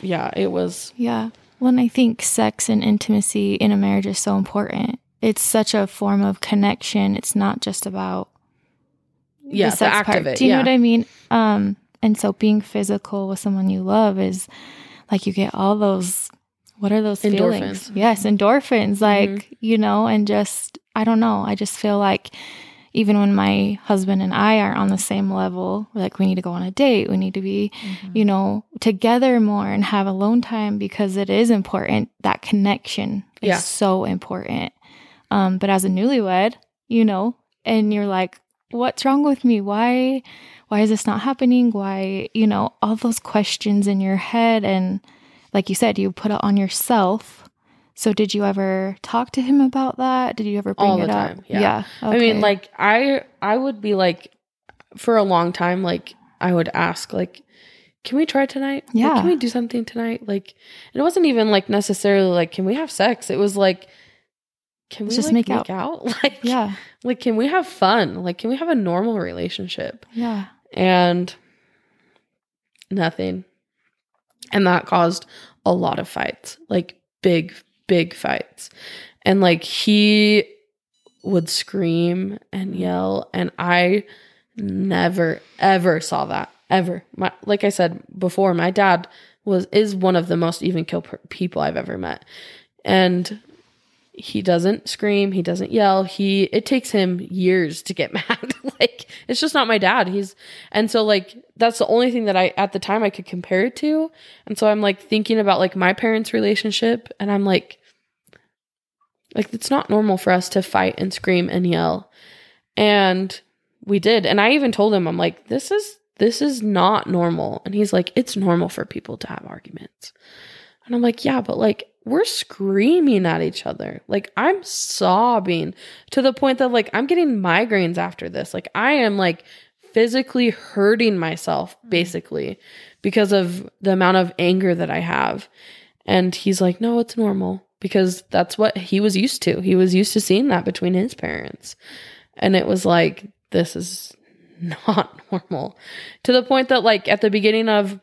yeah it was yeah when i think sex and intimacy in a marriage is so important it's such a form of connection. It's not just about yeah, the, sex part. It, Do you yeah. know what I mean? Um, and so being physical with someone you love is like you get all those what are those endorphins. feelings? Yes, endorphins. Like, mm-hmm. you know, and just I don't know. I just feel like even when my husband and I are on the same level, like we need to go on a date, we need to be, mm-hmm. you know, together more and have alone time because it is important. That connection is yeah. so important. Um, but as a newlywed, you know, and you're like, what's wrong with me? Why why is this not happening? Why, you know, all those questions in your head and like you said, you put it on yourself. So did you ever talk to him about that? Did you ever bring all it time, up? Yeah. yeah okay. I mean, like I I would be like for a long time like I would ask like can we try tonight? Yeah. Like, can we do something tonight? Like it wasn't even like necessarily like can we have sex? It was like can we just like, make, make out? out? Like, yeah. Like, can we have fun? Like, can we have a normal relationship? Yeah. And nothing. And that caused a lot of fights, like big, big fights. And like he would scream and yell. And I never, ever saw that. Ever. My, like I said before, my dad was is one of the most even kill people I've ever met. And he doesn't scream he doesn't yell he it takes him years to get mad like it's just not my dad he's and so like that's the only thing that i at the time i could compare it to and so i'm like thinking about like my parents relationship and i'm like like it's not normal for us to fight and scream and yell and we did and i even told him i'm like this is this is not normal and he's like it's normal for people to have arguments and i'm like yeah but like we're screaming at each other. Like I'm sobbing to the point that like I'm getting migraines after this. Like I am like physically hurting myself mm. basically because of the amount of anger that I have. And he's like, "No, it's normal." Because that's what he was used to. He was used to seeing that between his parents. And it was like, this is not normal. To the point that like at the beginning of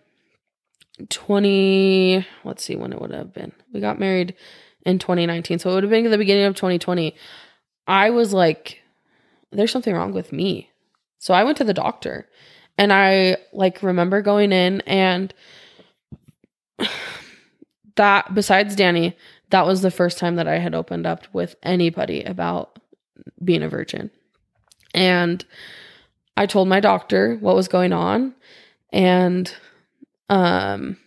20 let's see when it would have been. We got married in 2019 so it would have been the beginning of 2020 i was like there's something wrong with me. So i went to the doctor and i like remember going in and that besides danny that was the first time that i had opened up with anybody about being a virgin. And i told my doctor what was going on and um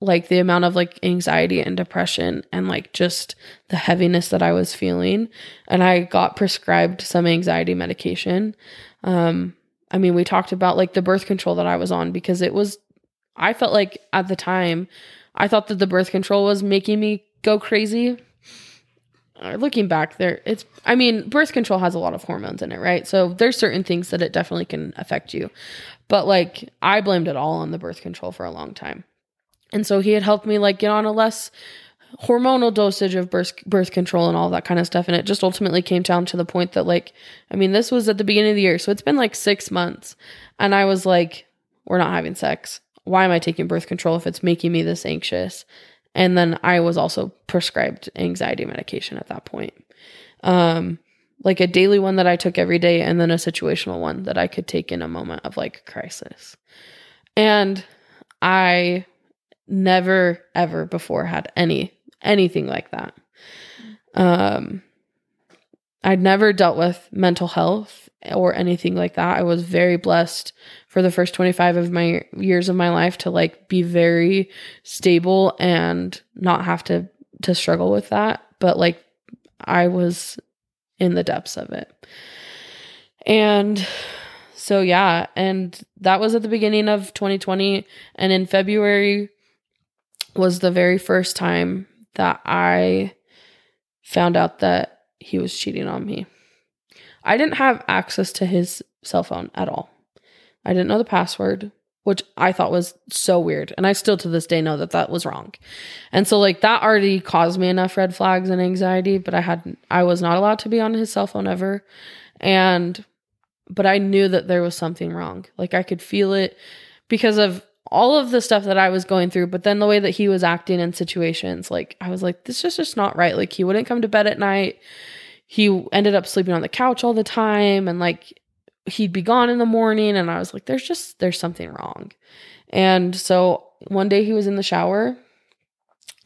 like the amount of like anxiety and depression and like just the heaviness that I was feeling and I got prescribed some anxiety medication. Um I mean we talked about like the birth control that I was on because it was I felt like at the time I thought that the birth control was making me go crazy. Uh, looking back there it's I mean birth control has a lot of hormones in it, right? So there's certain things that it definitely can affect you. But like I blamed it all on the birth control for a long time. And so he had helped me like get on a less hormonal dosage of birth birth control and all that kind of stuff and it just ultimately came down to the point that like I mean this was at the beginning of the year so it's been like 6 months and I was like we're not having sex. Why am I taking birth control if it's making me this anxious? And then I was also prescribed anxiety medication at that point. Um like a daily one that I took every day and then a situational one that I could take in a moment of like crisis. And I never ever before had any anything like that. Um I'd never dealt with mental health or anything like that. I was very blessed for the first 25 of my years of my life to like be very stable and not have to to struggle with that, but like I was in the depths of it. And so yeah, and that was at the beginning of 2020 and in February was the very first time that I found out that he was cheating on me. I didn't have access to his cell phone at all. I didn't know the password, which I thought was so weird. And I still to this day know that that was wrong. And so like that already caused me enough red flags and anxiety, but I had I was not allowed to be on his cell phone ever. And but I knew that there was something wrong. Like I could feel it because of all of the stuff that I was going through, but then the way that he was acting in situations, like I was like, this is just not right. Like he wouldn't come to bed at night. He ended up sleeping on the couch all the time and like he'd be gone in the morning. And I was like, there's just, there's something wrong. And so one day he was in the shower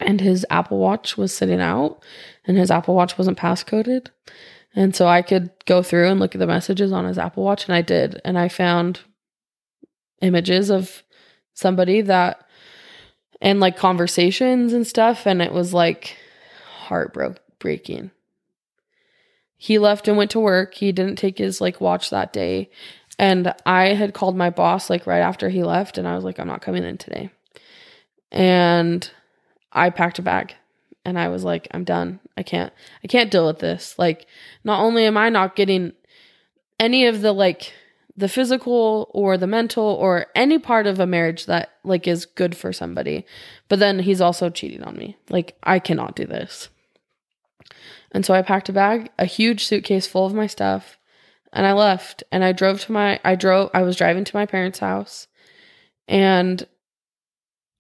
and his Apple Watch was sitting out and his Apple Watch wasn't passcoded. And so I could go through and look at the messages on his Apple Watch and I did. And I found images of somebody that and like conversations and stuff and it was like heartbreaking he left and went to work he didn't take his like watch that day and i had called my boss like right after he left and i was like i'm not coming in today and i packed a bag and i was like i'm done i can't i can't deal with this like not only am i not getting any of the like the physical or the mental or any part of a marriage that like is good for somebody. But then he's also cheating on me. Like I cannot do this. And so I packed a bag, a huge suitcase full of my stuff, and I left and I drove to my I drove I was driving to my parents' house and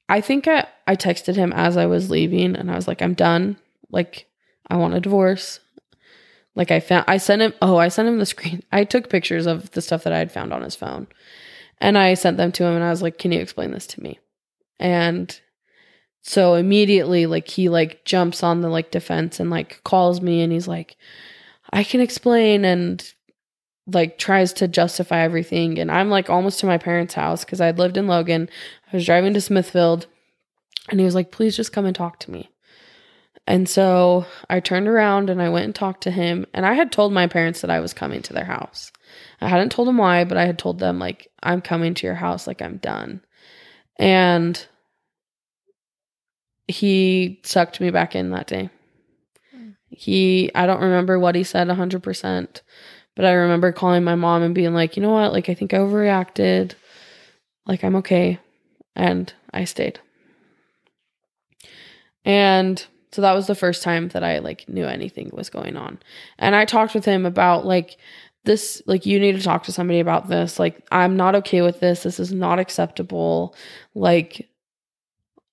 I think I, I texted him as I was leaving and I was like, I'm done. Like, I want a divorce. Like I found I sent him oh, I sent him the screen. I took pictures of the stuff that I had found on his phone. And I sent them to him and I was like, "Can you explain this to me?" And so immediately like he like jumps on the like defense and like calls me and he's like, "I can explain." And like tries to justify everything and I'm like almost to my parents' house cuz I'd lived in Logan. I was driving to Smithfield and he was like, "Please just come and talk to me." And so I turned around and I went and talked to him. And I had told my parents that I was coming to their house. I hadn't told them why, but I had told them, like, I'm coming to your house, like, I'm done. And he sucked me back in that day. He, I don't remember what he said 100%, but I remember calling my mom and being like, you know what? Like, I think I overreacted. Like, I'm okay. And I stayed. And so that was the first time that I like knew anything was going on. And I talked with him about like this like you need to talk to somebody about this. Like I'm not okay with this. This is not acceptable. Like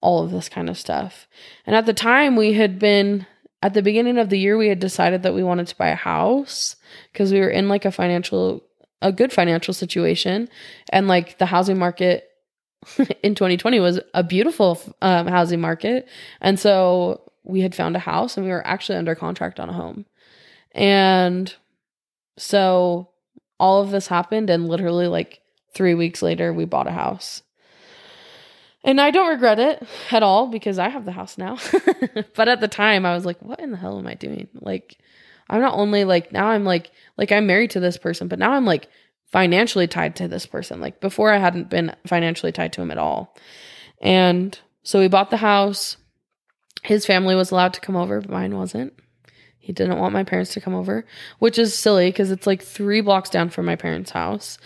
all of this kind of stuff. And at the time we had been at the beginning of the year we had decided that we wanted to buy a house because we were in like a financial a good financial situation and like the housing market in 2020 was a beautiful um, housing market and so we had found a house and we were actually under contract on a home. And so all of this happened, and literally like three weeks later, we bought a house. And I don't regret it at all because I have the house now. but at the time, I was like, what in the hell am I doing? Like, I'm not only like, now I'm like, like I'm married to this person, but now I'm like financially tied to this person. Like before, I hadn't been financially tied to him at all. And so we bought the house his family was allowed to come over, but mine wasn't. He didn't want my parents to come over, which is silly because it's like three blocks down from my parents' house.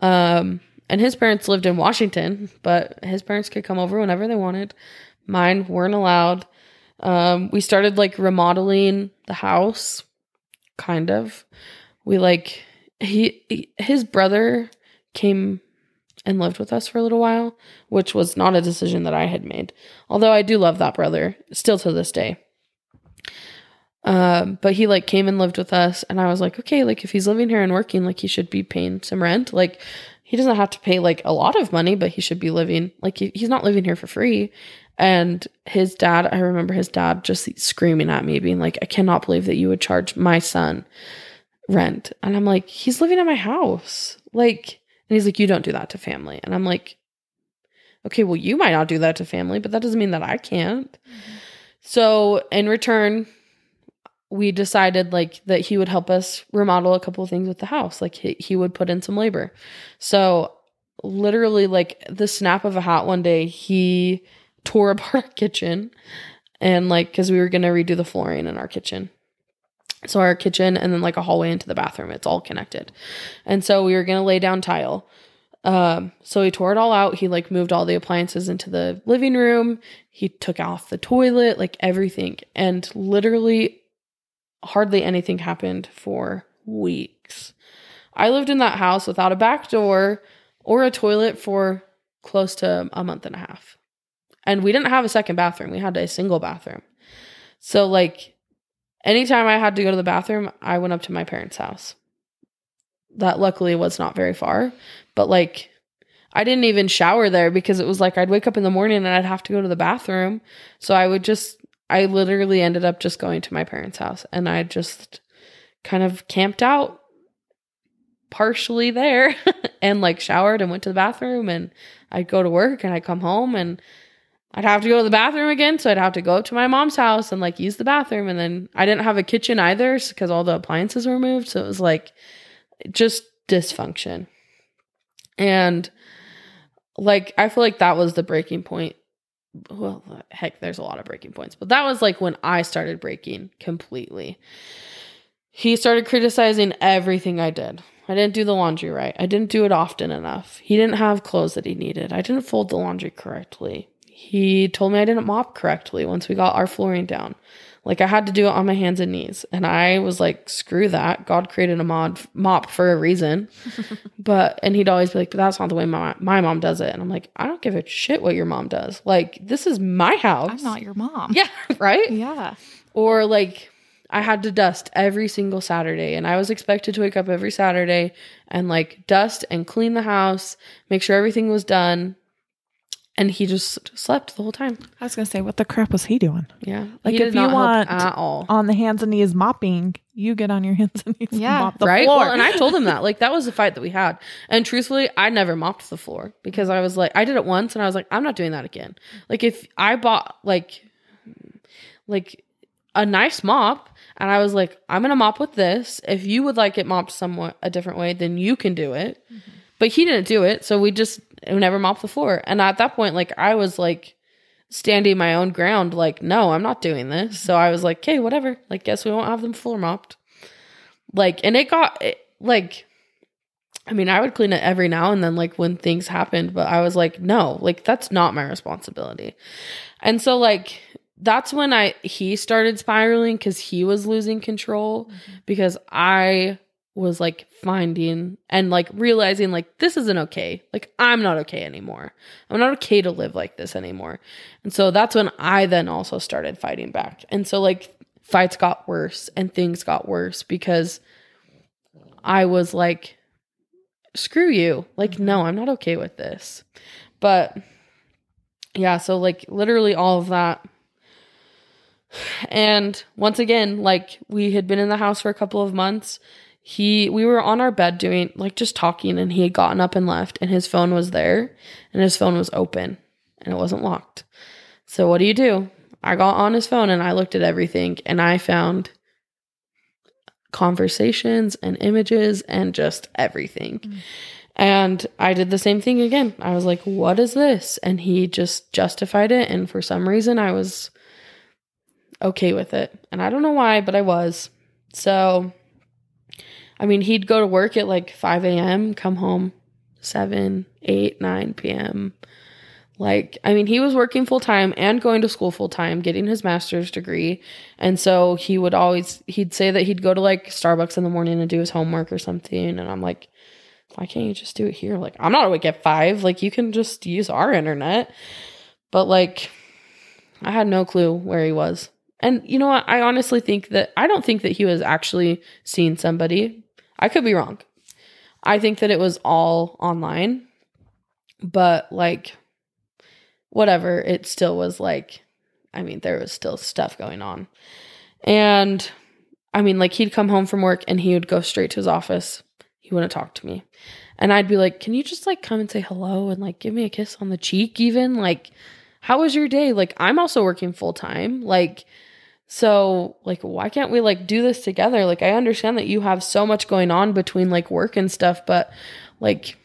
Um, and his parents lived in Washington, but his parents could come over whenever they wanted. Mine weren't allowed. Um, we started like remodeling the house, kind of. We like he, he his brother came and lived with us for a little while, which was not a decision that I had made. Although I do love that brother still to this day. Um, but he like came and lived with us, and I was like, okay, like if he's living here and working, like he should be paying some rent. Like he doesn't have to pay like a lot of money, but he should be living like he, he's not living here for free. And his dad, I remember his dad just screaming at me, being like, I cannot believe that you would charge my son rent. And I'm like, he's living at my house. Like, and he's like, you don't do that to family. And I'm like, okay, well, you might not do that to family, but that doesn't mean that I can't. Mm-hmm. So in return, we decided like that he would help us remodel a couple of things with the house. Like he, he would put in some labor. So literally like the snap of a hat one day, he tore apart our kitchen and like because we were gonna redo the flooring in our kitchen. So our kitchen and then like a hallway into the bathroom, it's all connected. And so we were gonna lay down tile. Um, so he tore it all out. He like moved all the appliances into the living room. He took off the toilet, like everything. And literally hardly anything happened for weeks. I lived in that house without a back door or a toilet for close to a month and a half. And we didn't have a second bathroom. We had a single bathroom. So like anytime I had to go to the bathroom, I went up to my parents' house. That luckily was not very far, but like I didn't even shower there because it was like I'd wake up in the morning and I'd have to go to the bathroom. So I would just I literally ended up just going to my parents' house and I just kind of camped out partially there and like showered and went to the bathroom and I'd go to work and I'd come home and I'd have to go to the bathroom again. So I'd have to go up to my mom's house and like use the bathroom. And then I didn't have a kitchen either because all the appliances were moved. So it was like just dysfunction. And like, I feel like that was the breaking point well, heck, there's a lot of breaking points, but that was like when I started breaking completely. He started criticizing everything I did. I didn't do the laundry right. I didn't do it often enough. He didn't have clothes that he needed. I didn't fold the laundry correctly. He told me I didn't mop correctly once we got our flooring down. Like I had to do it on my hands and knees. And I was like, screw that. God created a mod mop for a reason. but and he'd always be like, but that's not the way my my mom does it. And I'm like, I don't give a shit what your mom does. Like, this is my house. I'm not your mom. Yeah, right? Yeah. Or like I had to dust every single Saturday and I was expected to wake up every Saturday and like dust and clean the house, make sure everything was done and he just slept the whole time. I was gonna say, what the crap was he doing? Yeah, like if you want at all on the hands and knees mopping, you get on your hands and knees. Yeah, mop the right. Floor. Well, and I told him that. Like that was the fight that we had. And truthfully, I never mopped the floor because I was like, I did it once, and I was like, I'm not doing that again. Like if I bought like, like a nice mop. And I was like, I'm gonna mop with this. If you would like it mopped somewhat a different way, then you can do it. Mm-hmm. But he didn't do it, so we just never mopped the floor. And at that point, like I was like standing my own ground, like, no, I'm not doing this. So I was like, okay, whatever. Like, guess we won't have them floor mopped. Like, and it got it, like, I mean, I would clean it every now and then, like when things happened, but I was like, no, like that's not my responsibility. And so, like, that's when I he started spiraling because he was losing control mm-hmm. because I was like finding and like realizing like this isn't okay. Like I'm not okay anymore. I'm not okay to live like this anymore. And so that's when I then also started fighting back. And so like fights got worse and things got worse because I was like screw you. Like mm-hmm. no, I'm not okay with this. But yeah, so like literally all of that and once again, like we had been in the house for a couple of months he we were on our bed doing like just talking and he had gotten up and left and his phone was there and his phone was open and it wasn't locked. So what do you do? I got on his phone and I looked at everything and I found conversations and images and just everything. Mm. And I did the same thing again. I was like, "What is this?" And he just justified it and for some reason I was okay with it. And I don't know why, but I was. So I mean, he'd go to work at like 5 a.m., come home 7, 8, 9 p.m. Like, I mean, he was working full time and going to school full time, getting his master's degree. And so he would always, he'd say that he'd go to like Starbucks in the morning and do his homework or something. And I'm like, why can't you just do it here? Like, I'm not awake at five. Like, you can just use our internet. But like, I had no clue where he was. And you know what? I honestly think that I don't think that he was actually seeing somebody I could be wrong. I think that it was all online, but like, whatever, it still was like, I mean, there was still stuff going on. And I mean, like, he'd come home from work and he would go straight to his office. He wouldn't talk to me. And I'd be like, can you just like come and say hello and like give me a kiss on the cheek, even? Like, how was your day? Like, I'm also working full time. Like, so like why can't we like do this together? Like I understand that you have so much going on between like work and stuff, but like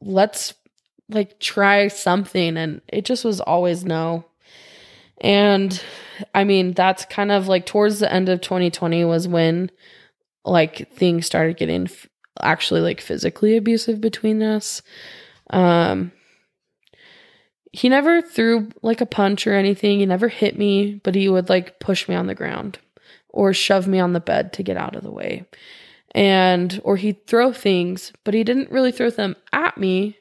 let's like try something and it just was always no. And I mean, that's kind of like towards the end of 2020 was when like things started getting f- actually like physically abusive between us. Um he never threw like a punch or anything. He never hit me, but he would like push me on the ground or shove me on the bed to get out of the way. And or he'd throw things, but he didn't really throw them at me.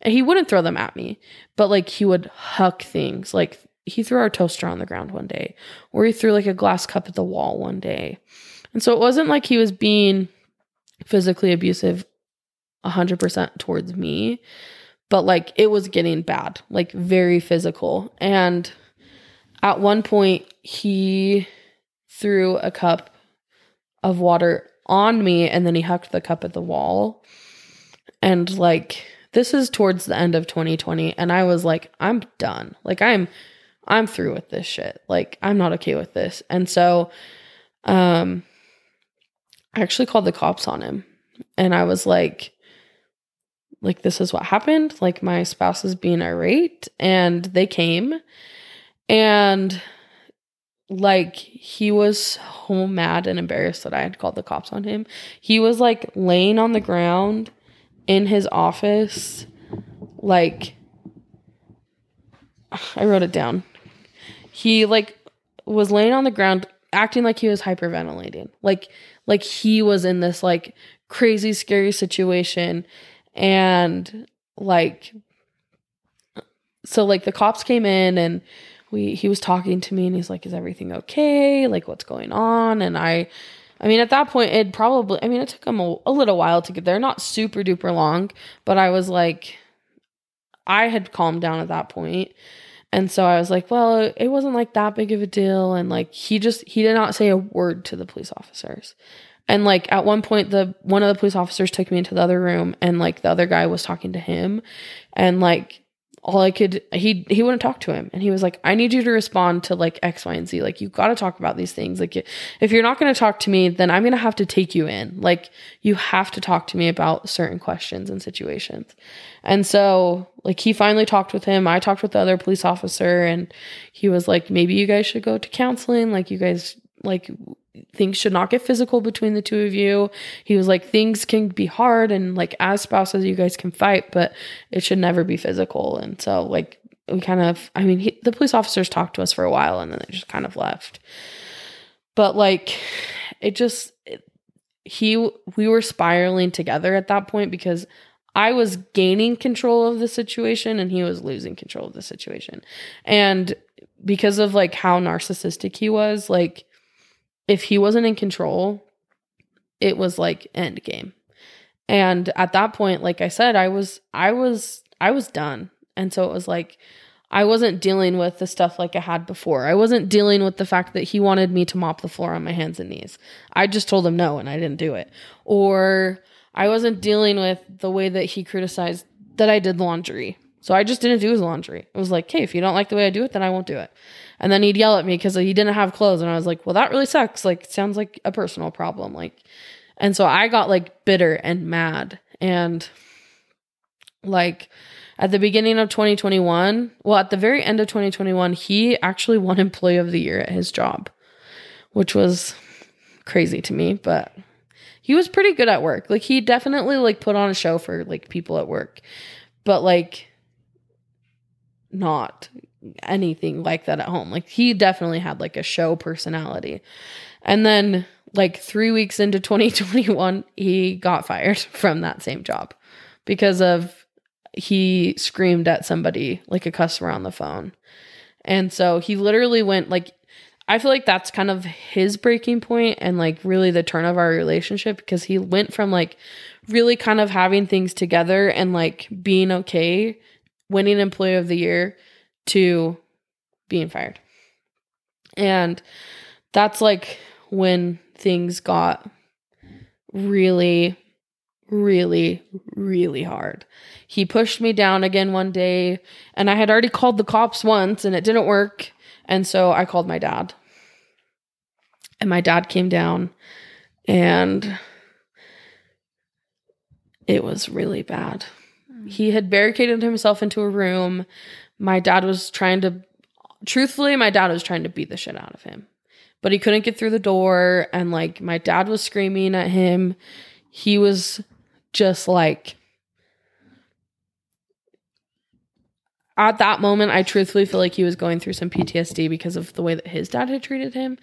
And he wouldn't throw them at me, but like he would huck things. Like he threw our toaster on the ground one day, or he threw like a glass cup at the wall one day. And so it wasn't like he was being physically abusive 100% towards me but like it was getting bad, like very physical. And at one point, he threw a cup of water on me and then he hucked the cup at the wall. And like, this is towards the end of 2020. And I was like, I'm done. Like, I'm. I'm through with this shit. Like I'm not okay with this. And so um I actually called the cops on him and I was like like this is what happened. Like my spouse is being irate and they came. And like he was so mad and embarrassed that i had called the cops on him. He was like laying on the ground in his office like i wrote it down. He like was laying on the ground acting like he was hyperventilating. Like like he was in this like crazy scary situation and like so like the cops came in and we he was talking to me and he's like is everything okay? Like what's going on? And i i mean at that point it probably i mean it took him a, a little while to get there. Not super duper long but i was like i had calmed down at that point. And so i was like well it wasn't like that big of a deal. And like he just he did not say a word to the police officers and like at one point the one of the police officers took me into the other room and like the other guy was talking to him. And like all I could he he wouldn't talk to him. And he was like I need you to respond to like X Y and Z. Like you got to talk about these things. Like if you're not going to talk to me then I'm going to have to take you in. Like you have to talk to me about certain questions and situations. And so like he finally talked with him. I talked with the other police officer and he was like maybe you guys should go to counseling. Like you guys like things should not get physical between the two of you. He was like, things can be hard and like as spouses, you guys can fight, but it should never be physical. And so, like, we kind of, I mean, he, the police officers talked to us for a while and then they just kind of left. But like, it just, it, he, we were spiraling together at that point because I was gaining control of the situation and he was losing control of the situation. And because of like how narcissistic he was, like, if he wasn't in control, it was like end game. And at that point, like I said, I was I was I was done. And so it was like I wasn't dealing with the stuff like I had before. I wasn't dealing with the fact that he wanted me to mop the floor on my hands and knees. I just told him no and I didn't do it. Or I wasn't dealing with the way that he criticized that I did laundry. So I just didn't do his laundry. It was like, hey, if you don't like the way I do it, then I won't do it. And then he'd yell at me because he didn't have clothes. And I was like, well, that really sucks. Like, sounds like a personal problem. Like, and so I got like bitter and mad. And like at the beginning of 2021, well, at the very end of 2021, he actually won Employee of the Year at his job, which was crazy to me. But he was pretty good at work. Like, he definitely like put on a show for like people at work. But like, not anything like that at home. Like he definitely had like a show personality. And then like 3 weeks into 2021, he got fired from that same job because of he screamed at somebody like a customer on the phone. And so he literally went like I feel like that's kind of his breaking point and like really the turn of our relationship because he went from like really kind of having things together and like being okay, winning employee of the year to being fired. And that's like when things got really really, really hard. He pushed me down again one day, and I had already called the cops once and it didn't work. And so I called my dad. And my dad came down, and it was really bad. He had barricaded himself into a room. My dad was trying to, truthfully, my dad was trying to beat the shit out of him. But he couldn't get through the door, and like my dad was screaming at him. He was just like at that moment I truthfully feel like he was going through some PTSD because of the way that his dad had treated him.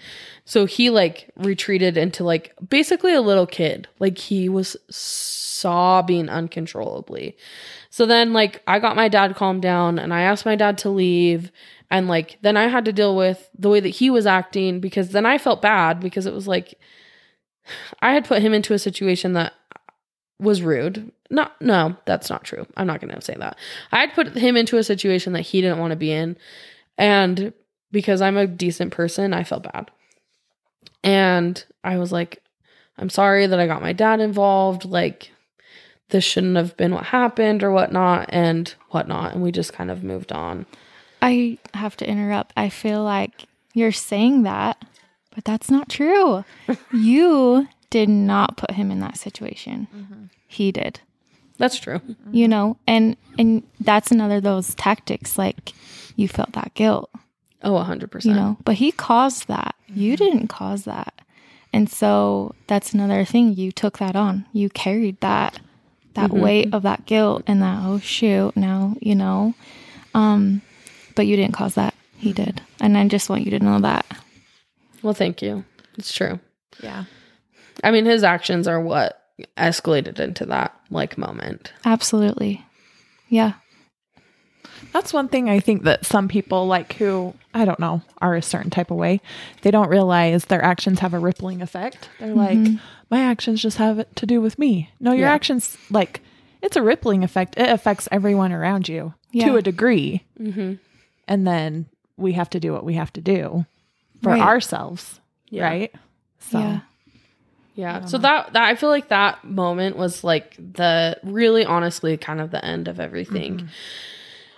So he like retreated into like basically a little kid. Like he was sobbing uncontrollably. So then like I got my dad calmed down and I asked my dad to leave and like then I had to deal with the way that he was acting because then I felt bad because it was like I had put him into a situation that was rude. No, no, that's not true. I'm not going to say that. I'd put him into a situation that he didn't want to be in. And because I'm a decent person, I felt bad. And I was like, I'm sorry that I got my dad involved. Like, this shouldn't have been what happened or whatnot and whatnot. And we just kind of moved on. I have to interrupt. I feel like you're saying that, but that's not true. you did not put him in that situation. Mm-hmm. He did. That's true. Mm-hmm. You know, and and that's another those tactics like you felt that guilt. Oh, 100%. You know, but he caused that. Mm-hmm. You didn't cause that. And so that's another thing you took that on. You carried that that mm-hmm. weight of that guilt and that oh shoot, now, you know. Um but you didn't cause that. He mm-hmm. did. And I just want you to know that. Well, thank you. It's true. Yeah. I mean, his actions are what escalated into that like moment. Absolutely. Yeah. That's one thing I think that some people like who I don't know are a certain type of way, they don't realize their actions have a rippling effect. They're mm-hmm. like, my actions just have to do with me. No, your yeah. actions like it's a rippling effect. It affects everyone around you yeah. to a degree, mm-hmm. and then we have to do what we have to do for right. ourselves, yeah. right? So. Yeah. Yeah. So that that I feel like that moment was like the really honestly kind of the end of everything. Mm-hmm.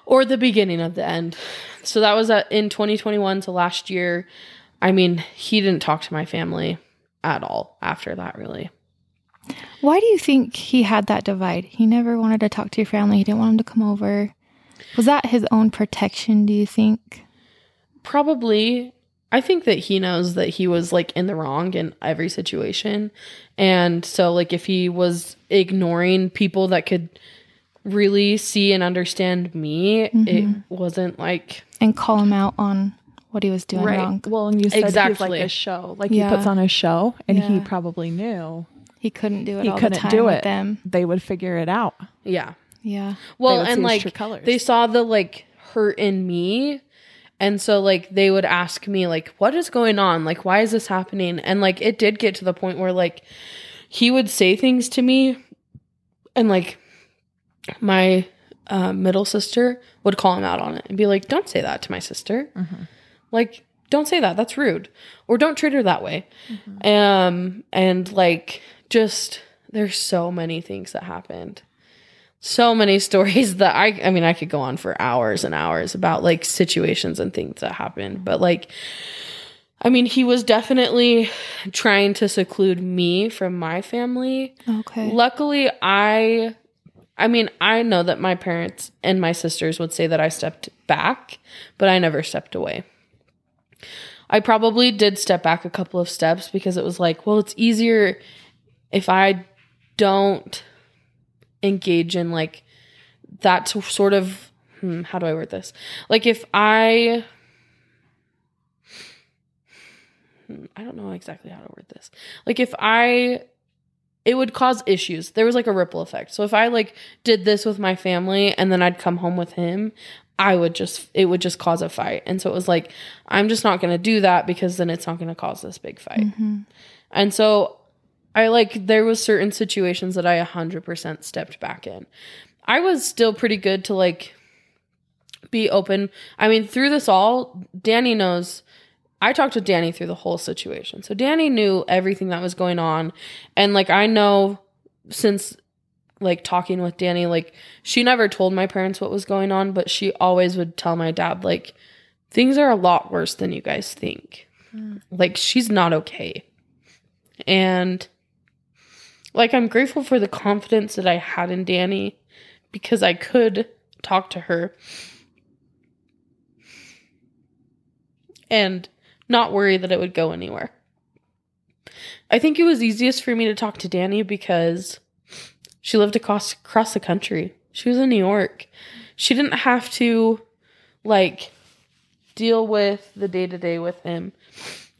Or the beginning of the end. So that was at, in 2021 to last year. I mean, he didn't talk to my family at all after that really. Why do you think he had that divide? He never wanted to talk to your family. He didn't want them to come over. Was that his own protection, do you think? Probably. I think that he knows that he was like in the wrong in every situation. And so like if he was ignoring people that could really see and understand me, mm-hmm. it wasn't like and call him out on what he was doing right. wrong. Well, and you said exactly. like a show, like yeah. he puts on a show, and yeah. he probably knew he couldn't do it. He couldn't do it. Them, they would figure it out. Yeah, yeah. Well, and like they saw the like hurt in me and so like they would ask me like what is going on? Like why is this happening? And like it did get to the point where like he would say things to me and like my uh, middle sister would call him out on it and be like don't say that to my sister. Mm-hmm. Like don't say that. That's rude. Or don't treat her that way. Mm-hmm. Um and like just there's so many things that happened so many stories that I I mean I could go on for hours and hours about like situations and things that happened but like I mean he was definitely trying to seclude me from my family. Okay. Luckily I I mean I know that my parents and my sisters would say that I stepped back, but I never stepped away. I probably did step back a couple of steps because it was like, well, it's easier if I don't engage in like that sort of hmm, how do I word this? Like if I hmm, I don't know exactly how to word this. Like if I it would cause issues. There was like a ripple effect. So if I like did this with my family and then I'd come home with him, I would just it would just cause a fight. And so it was like I'm just not going to do that because then it's not going to cause this big fight. And so I like there was certain situations that I 100% stepped back in. I was still pretty good to like be open. I mean, through this all, Danny knows I talked to Danny through the whole situation. So Danny knew everything that was going on. And like I know since like talking with Danny, like she never told my parents what was going on, but she always would tell my dad, like, things are a lot worse than you guys think. Mm. Like she's not okay. And like I'm grateful for the confidence that I had in Danny because I could talk to her and not worry that it would go anywhere. I think it was easiest for me to talk to Danny because she lived across across the country. She was in New York. She didn't have to like deal with the day to day with him.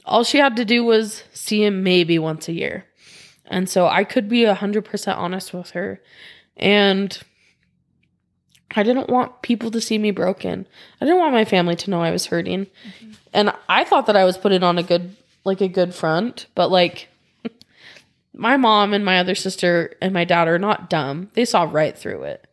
All she had to do was see him maybe once a year. And so I could be 100% honest with her. And I didn't want people to see me broken. I didn't want my family to know I was hurting. Mm-hmm. And I thought that I was putting on a good like a good front, but like my mom and my other sister and my dad are not dumb. They saw right through it.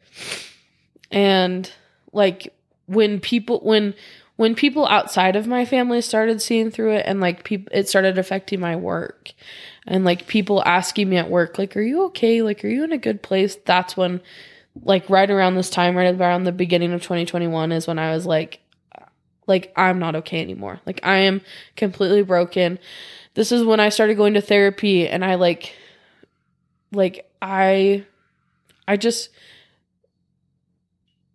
And like when people when when people outside of my family started seeing through it and like people it started affecting my work and like people asking me at work like are you okay like are you in a good place that's when like right around this time right around the beginning of 2021 is when i was like like i'm not okay anymore like i am completely broken this is when i started going to therapy and i like like i i just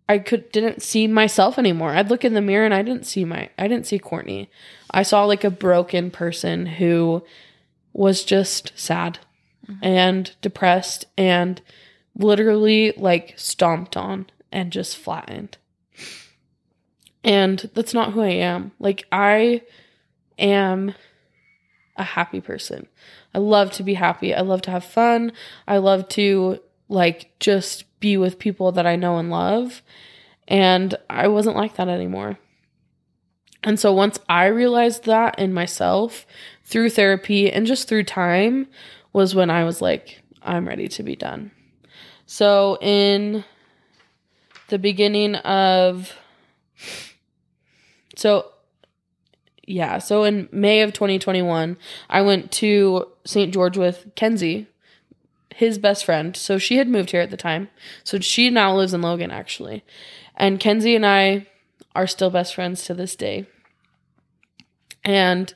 I could didn't see myself anymore. I'd look in the mirror and I didn't see my I didn't see Courtney. I saw like a broken person who was just sad mm-hmm. and depressed and literally like stomped on and just flattened. And that's not who I am. Like I am a happy person. I love to be happy. I love to have fun. I love to like just be with people that I know and love. And I wasn't like that anymore. And so once I realized that in myself through therapy and just through time was when I was like, I'm ready to be done. So in the beginning of so yeah, so in May of 2021, I went to St. George with Kenzie, his best friend. So she had moved here at the time. So she now lives in Logan actually. And Kenzie and I are still best friends to this day. And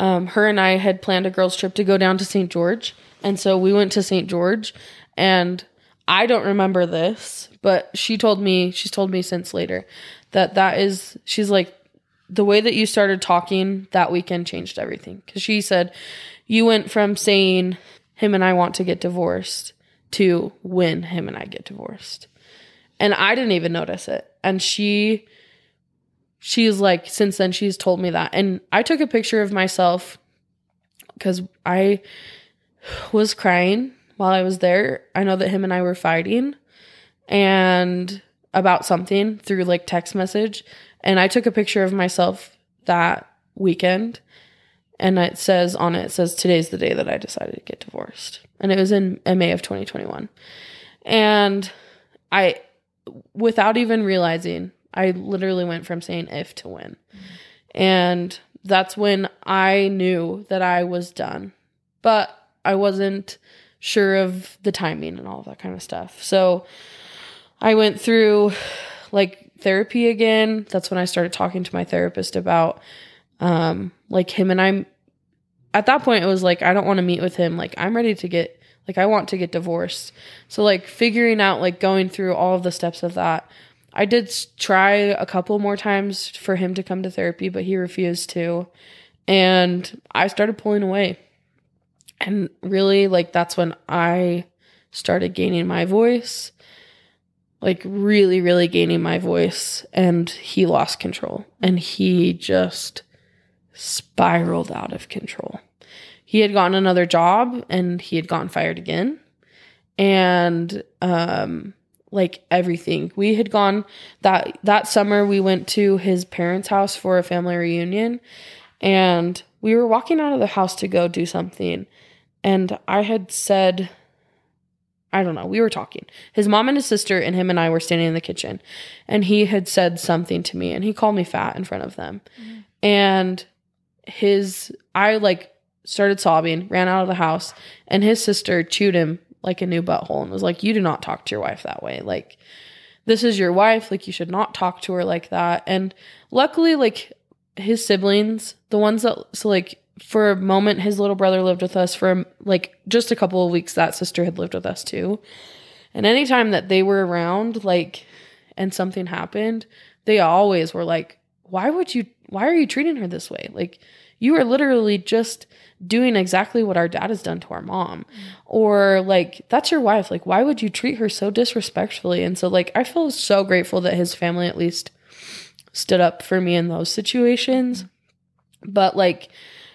um, her and I had planned a girls' trip to go down to St. George. And so we went to St. George. And I don't remember this, but she told me, she's told me since later that that is, she's like, the way that you started talking that weekend changed everything. Because she said, you went from saying, him and I want to get divorced to when him and I get divorced. And I didn't even notice it. And she she's like since then she's told me that. And I took a picture of myself cuz I was crying while I was there. I know that him and I were fighting and about something through like text message and I took a picture of myself that weekend and it says on it, it says today's the day that I decided to get divorced. And it was in, in May of 2021. And I without even realizing, I literally went from saying if to when. And that's when I knew that I was done. But I wasn't sure of the timing and all that kind of stuff. So I went through like therapy again. That's when I started talking to my therapist about um like him and I'm at that point it was like I don't want to meet with him. Like I'm ready to get like I want to get divorced. So like figuring out like going through all of the steps of that. I did try a couple more times for him to come to therapy, but he refused to. And I started pulling away. And really like that's when I started gaining my voice. Like really really gaining my voice and he lost control and he just spiraled out of control he had gotten another job and he had gotten fired again and um like everything. We had gone that that summer we went to his parents' house for a family reunion and we were walking out of the house to go do something and I had said I don't know, we were talking. His mom and his sister and him and I were standing in the kitchen and he had said something to me and he called me fat in front of them. Mm-hmm. And his I like started sobbing, ran out of the house, and his sister chewed him like a new butthole and was like, You do not talk to your wife that way. Like, this is your wife. Like, you should not talk to her like that. And luckily, like, his siblings, the ones that, so like, for a moment, his little brother lived with us for like just a couple of weeks. That sister had lived with us too. And anytime that they were around, like, and something happened, they always were like, Why would you, why are you treating her this way? Like, you are literally just doing exactly what our dad has done to our mom. Or like, that's your wife. Like, why would you treat her so disrespectfully? And so, like, I feel so grateful that his family at least stood up for me in those situations. But like,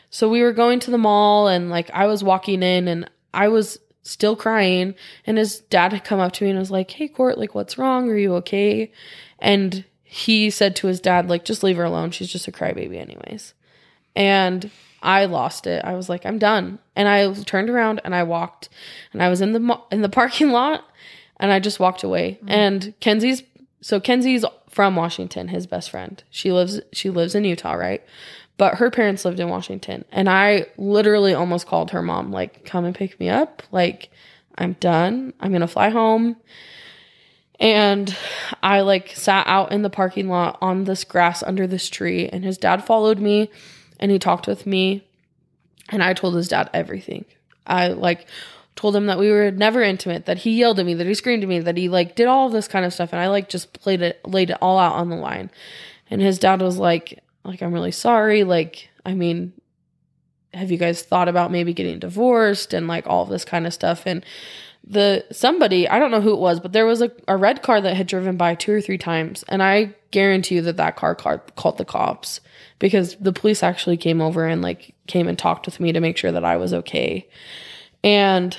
so we were going to the mall and like I was walking in and I was still crying and his dad had come up to me and was like, "Hey Court, like what's wrong? Are you okay?" And he said to his dad like, "Just leave her alone. She's just a crybaby anyways." And I lost it. I was like, I'm done. And I turned around and I walked and I was in the in the parking lot and I just walked away. Mm-hmm. And Kenzie's so Kenzie's from Washington, his best friend. She lives she lives in Utah, right? But her parents lived in Washington. And I literally almost called her mom like, "Come and pick me up. Like I'm done. I'm going to fly home." And I like sat out in the parking lot on this grass under this tree and his dad followed me and he talked with me and I told his dad everything. I like told him that we were never intimate, that he yelled at me, that he screamed at me, that he like did all this kind of stuff and I like just played it laid it all out on the line. And his dad was like like I'm really sorry, like I mean have you guys thought about maybe getting divorced and like all this kind of stuff and the somebody i don't know who it was but there was a, a red car that had driven by two or three times. And i guarantee you that that car called, called the cops because the police actually came over and like came and talked with me to make sure that i was okay. And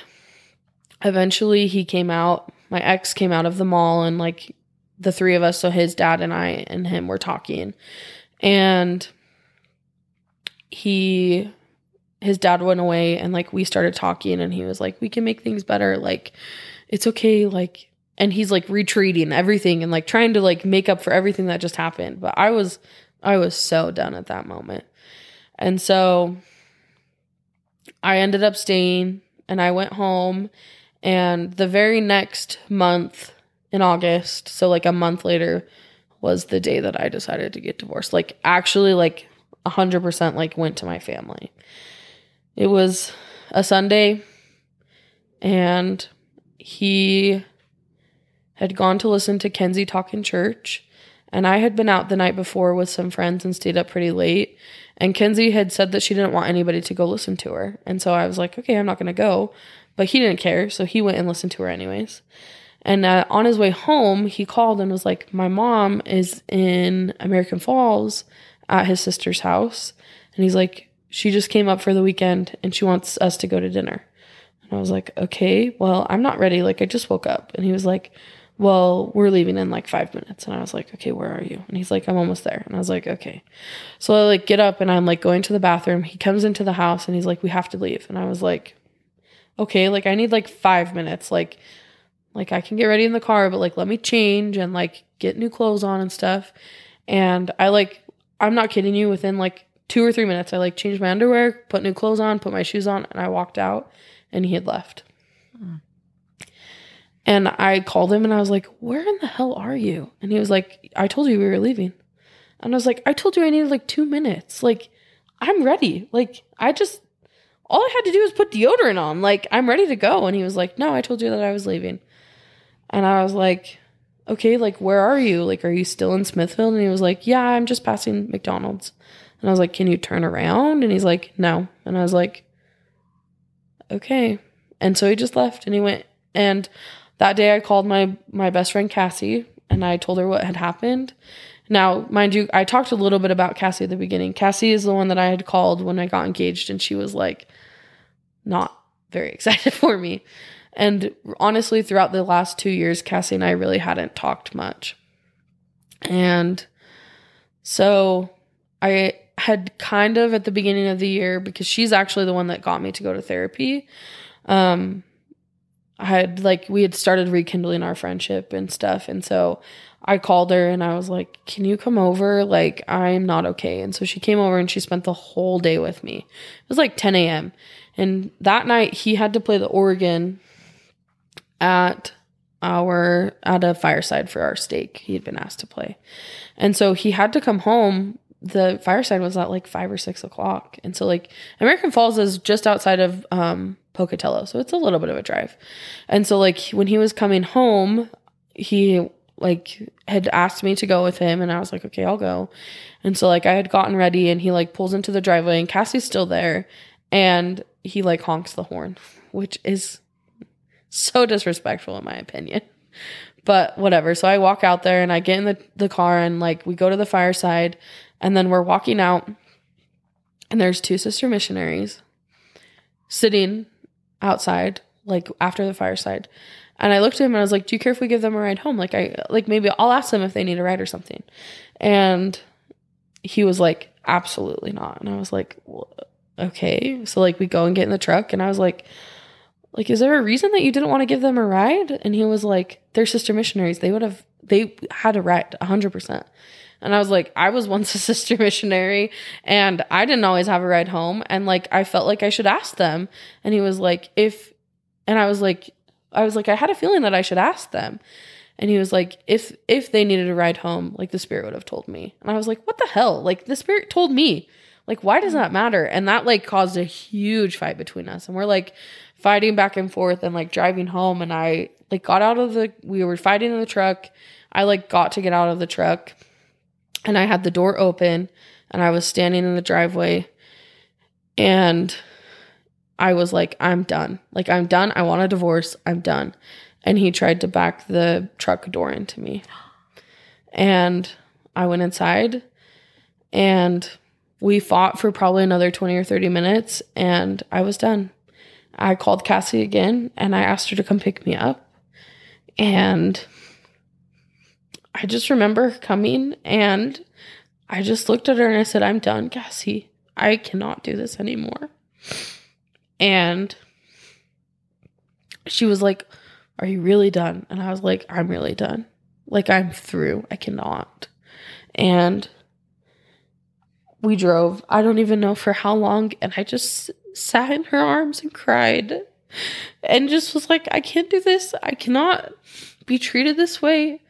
eventually he came out my ex came out of the mall and like the three of us so his dad and i and him were talking. And he his dad went away and like we started talking and he was like we can make things better. Like it's okay like and he's like retreating everything and like trying to like make up for everything that just happened. But i was i was so done at that moment. And so i ended up staying and i went home. And the very next month in august so like a month later was the day that i decided to get divorced. Like actually like 100% like went to my family it was a Sunday, and he had gone to listen to Kenzie talk in church. And I had been out the night before with some friends and stayed up pretty late. And Kenzie had said that she didn't want anybody to go listen to her. And so I was like, okay, I'm not going to go. But he didn't care. So he went and listened to her anyways. And uh, on his way home, he called and was like, my mom is in American Falls at his sister's house. And he's like, she just came up for the weekend and she wants us to go to dinner. And I was like, okay, well, I'm not ready. Like, I just woke up. And he was like, well, we're leaving in like five minutes. And I was like, okay, where are you? And he's like, I'm almost there. And I was like, okay. So I like get up and I'm like going to the bathroom. He comes into the house and he's like, we have to leave. And I was like, okay, like I need like five minutes. Like, like I can get ready in the car, but like let me change and like get new clothes on and stuff. And I like, I'm not kidding you, within like two or three minutes, I like changed my underwear, put new clothes on, put my shoes on, and I walked out and he had left. And I called him and I was like, Where in the hell are you? And he was like, I told you we were leaving. And I was like, I told you I needed like two minutes. Like, I'm ready. Like, I just, all I had to do was put deodorant on. Like, I'm ready to go. And he was like, No, I told you that I was leaving. And I was like, Okay, like, where are you? Like, are you still in Smithfield? And he was like, Yeah, I'm just passing McDonald's. And I was like, Can you turn around? And he's like, No. And I was like, Okay. And so he just left and he went. And that day I called my my best friend Cassie and I told her what had happened. Now, mind you, I talked a little bit about Cassie at the beginning. Cassie is the one that I had called when I got engaged, and she was like not very excited for me. And honestly, throughout the last two years, Cassie and I really hadn't talked much. And so I had kind of at the beginning of the year, because she's actually the one that got me to go to therapy. Um, I had like, we had started rekindling our friendship and stuff. And so I called her and I was like, Can you come over? Like, I'm not okay. And so she came over and she spent the whole day with me. It was like 10 a.m. And that night he had to play the organ at our at a fireside for our stake. He had been asked to play. And so he had to come home. The fireside was at like five or six o'clock. And so like American Falls is just outside of um Pocatello. So it's a little bit of a drive. And so like when he was coming home, he like had asked me to go with him and I was like, okay, I'll go. And so like I had gotten ready and he like pulls into the driveway and Cassie's still there and he like honks the horn, which is so disrespectful in my opinion. But whatever. So I walk out there and I get in the, the car and like we go to the fireside and then we're walking out and there's two sister missionaries sitting outside, like after the fireside. And I looked at him and I was like, "Do you care if we give them a ride home? Like I like maybe I'll ask them if they need a ride or something." And he was like, "Absolutely not." And I was like, "Okay." So like we go and get in the truck and I was like, "Like is there a reason that you didn't want to give them a ride?" And he was like, "They're sister missionaries. They would have they had a ride 100%." And I was like, I was once a sister missionary and I didn't always have a ride home. And like, I felt like I should ask them. And he was like, if, and I was like, I was like, I had a feeling that I should ask them. And he was like, if if they needed a ride home, like the spirit would have told me. And I was like, what the hell? Like the spirit told me. Like, why does that matter? And that like caused a huge fight between us. And we're like fighting back and forth and like driving home. And I like got out of the we were fighting in the truck. I like got to get out of the truck and I had the door open and I was standing in the driveway and I was like, I'm done. Like, I'm done. I want a divorce. I'm done. And he tried to back the truck door into me. And I went inside and we fought for probably another 20 or 30 minutes and I was done. I called Cassie again and I asked her to come pick me up. And I just remember her coming and I just looked at her and I said, I'm done, Cassie. I cannot do this anymore. And she was like, Are you really done? And I was like, I'm really done. Like, I'm through. I cannot. And we drove, I don't even know for how long. And I just sat in her arms and cried and just was like, I can't do this. I cannot be treated this way.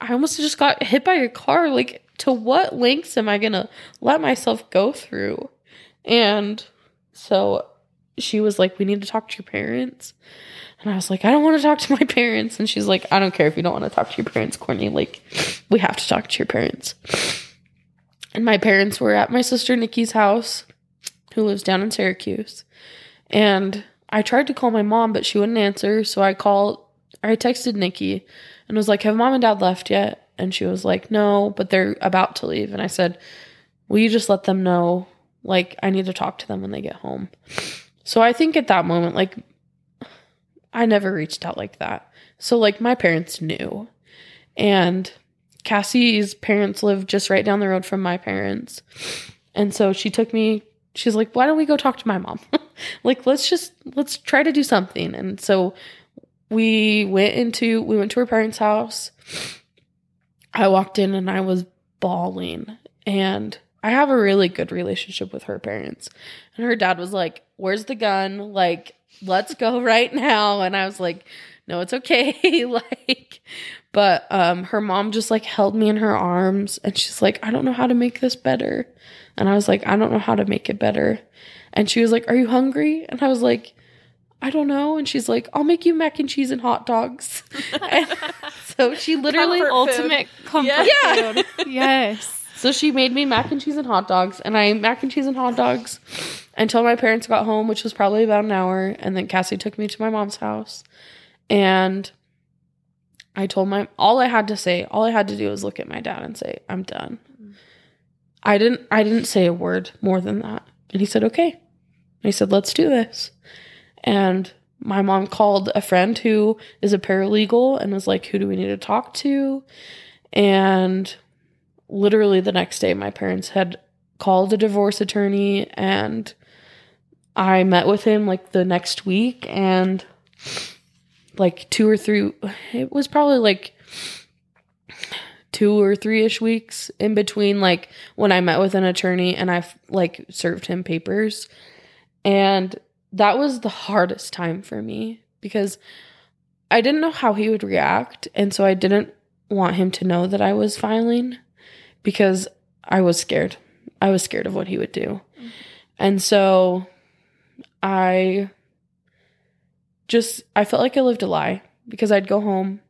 I almost just got hit by a car. Like, to what lengths am I to let myself go through? And so she was like, We need to talk to your parents. And I was like, I don't want to talk to my parents. And she's like, I don't care if you don't want to talk to your parents, Courtney. Like, we have to talk to your parents. And my parents were at my sister Nikki's house, who lives down in Syracuse. And I tried to call my mom, but she wouldn't answer. So I called, I texted Nikki and was like, Have mom and dad left yet? And she was like, No, but they're about to leave. And I said, Will you just let them know? Like, I need to talk to them when they get home. So I think at that moment, like, I never reached out like that. So, like, my parents knew. And Cassie's parents live just right down the road from my parents. And so she took me, she's like, why don't we go talk to my mom? like, let's just, let's try to do something. And so we went into, we went to her parents' house. I walked in and I was bawling. And I have a really good relationship with her parents. And her dad was like, Where's the gun? Like, let's go right now. And I was like, No, it's okay. like, but um, her mom just like held me in her arms and she's like, I don't know how to make this better. And I was like, I don't know how to make it better. And she was like, Are you hungry? And I was like, I don't know. And she's like, I'll make you mac and cheese and hot dogs. and so she literally Comfort ultimate comfort Yeah. food. Yes. So she made me mac and cheese and hot dogs, and I ate mac and cheese and hot dogs until my parents got home, which was probably about an hour. And then Cassie took me to my mom's house, and I told my all I had to say, all I had to do was look at my dad and say, "I'm done." I didn't. I didn't say a word more than that, and he said, "Okay." And he said, "Let's do this." And my mom called a friend who is a paralegal and was like, Who do we need to talk to? And literally the next day, my parents had called a divorce attorney and I met with him like the next week and like two or three, it was probably like two or three ish weeks in between like when I met with an attorney and I like served him papers. And that was the hardest time for me because I didn't know how he would react. And so I didn't want him to know that I was filing because I was scared. I was scared of what he would do. Mm-hmm. And so I just I felt like I lived a lie because I'd go home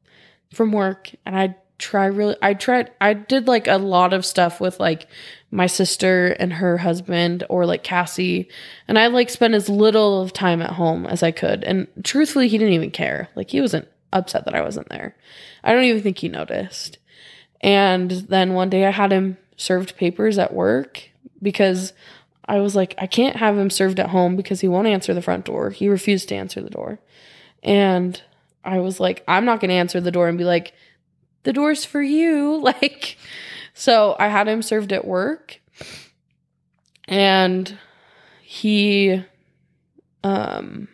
from work and I'd try really I tried I did like a lot of stuff with like my sister and her husband or like Cassie. And I like spent as little of time at home as I could. And truthfully he didn't even care. Like he wasn't upset that I wasn't there. I don't even think he noticed. And then one day I had him served papers at work because I was like I can't have him served at home because he won't answer the front door. He refused to answer the door. And I was like I'm not going to answer the door and be like the door's for you. Like, so I had him served at work and he, um,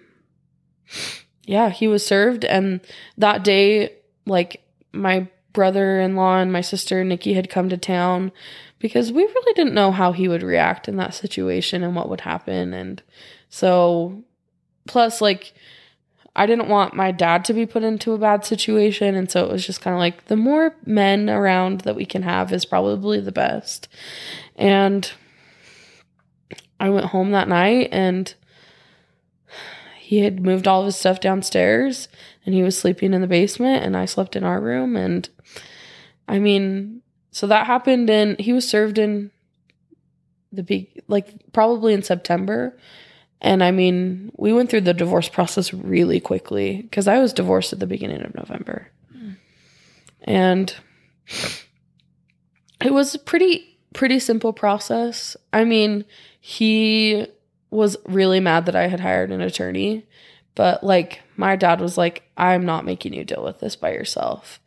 yeah, he was served. And that day, like, my brother in law and my sister Nikki had come to town because we really didn't know how he would react in that situation and what would happen. And so, plus, like, I didn't want my dad to be put into a bad situation. And so it was just kind of like the more men around that we can have is probably the best. And I went home that night and he had moved all of his stuff downstairs and he was sleeping in the basement and I slept in our room. And I mean, so that happened and he was served in the big, like probably in September. And I mean, we went through the divorce process really quickly because I was divorced at the beginning of November. Mm. And it was a pretty pretty simple process. I mean, he was really mad that I had hired an attorney, but like my dad was like, "I'm not making you deal with this by yourself."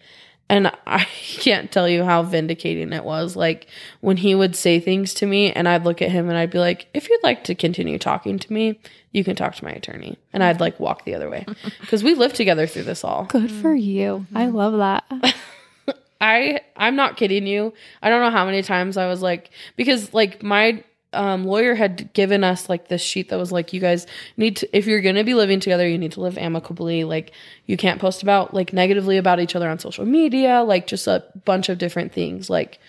And I can't tell you how vindicating it was. Like when he would say things to me, and I'd look at him and I'd be like, if you'd like to continue talking to me, you can talk to my attorney. And I'd like walk the other way because we lived together through this all. Good for mm. you. I love that. I I'm not kidding you. I don't know how many times I was like because like my um, lawyer had given us like this sheet that was like, you guys need to, if you're going to be living together, you need to live amicably. Like, you can't post about like negatively about each other on social media, like just a bunch of different things. Like,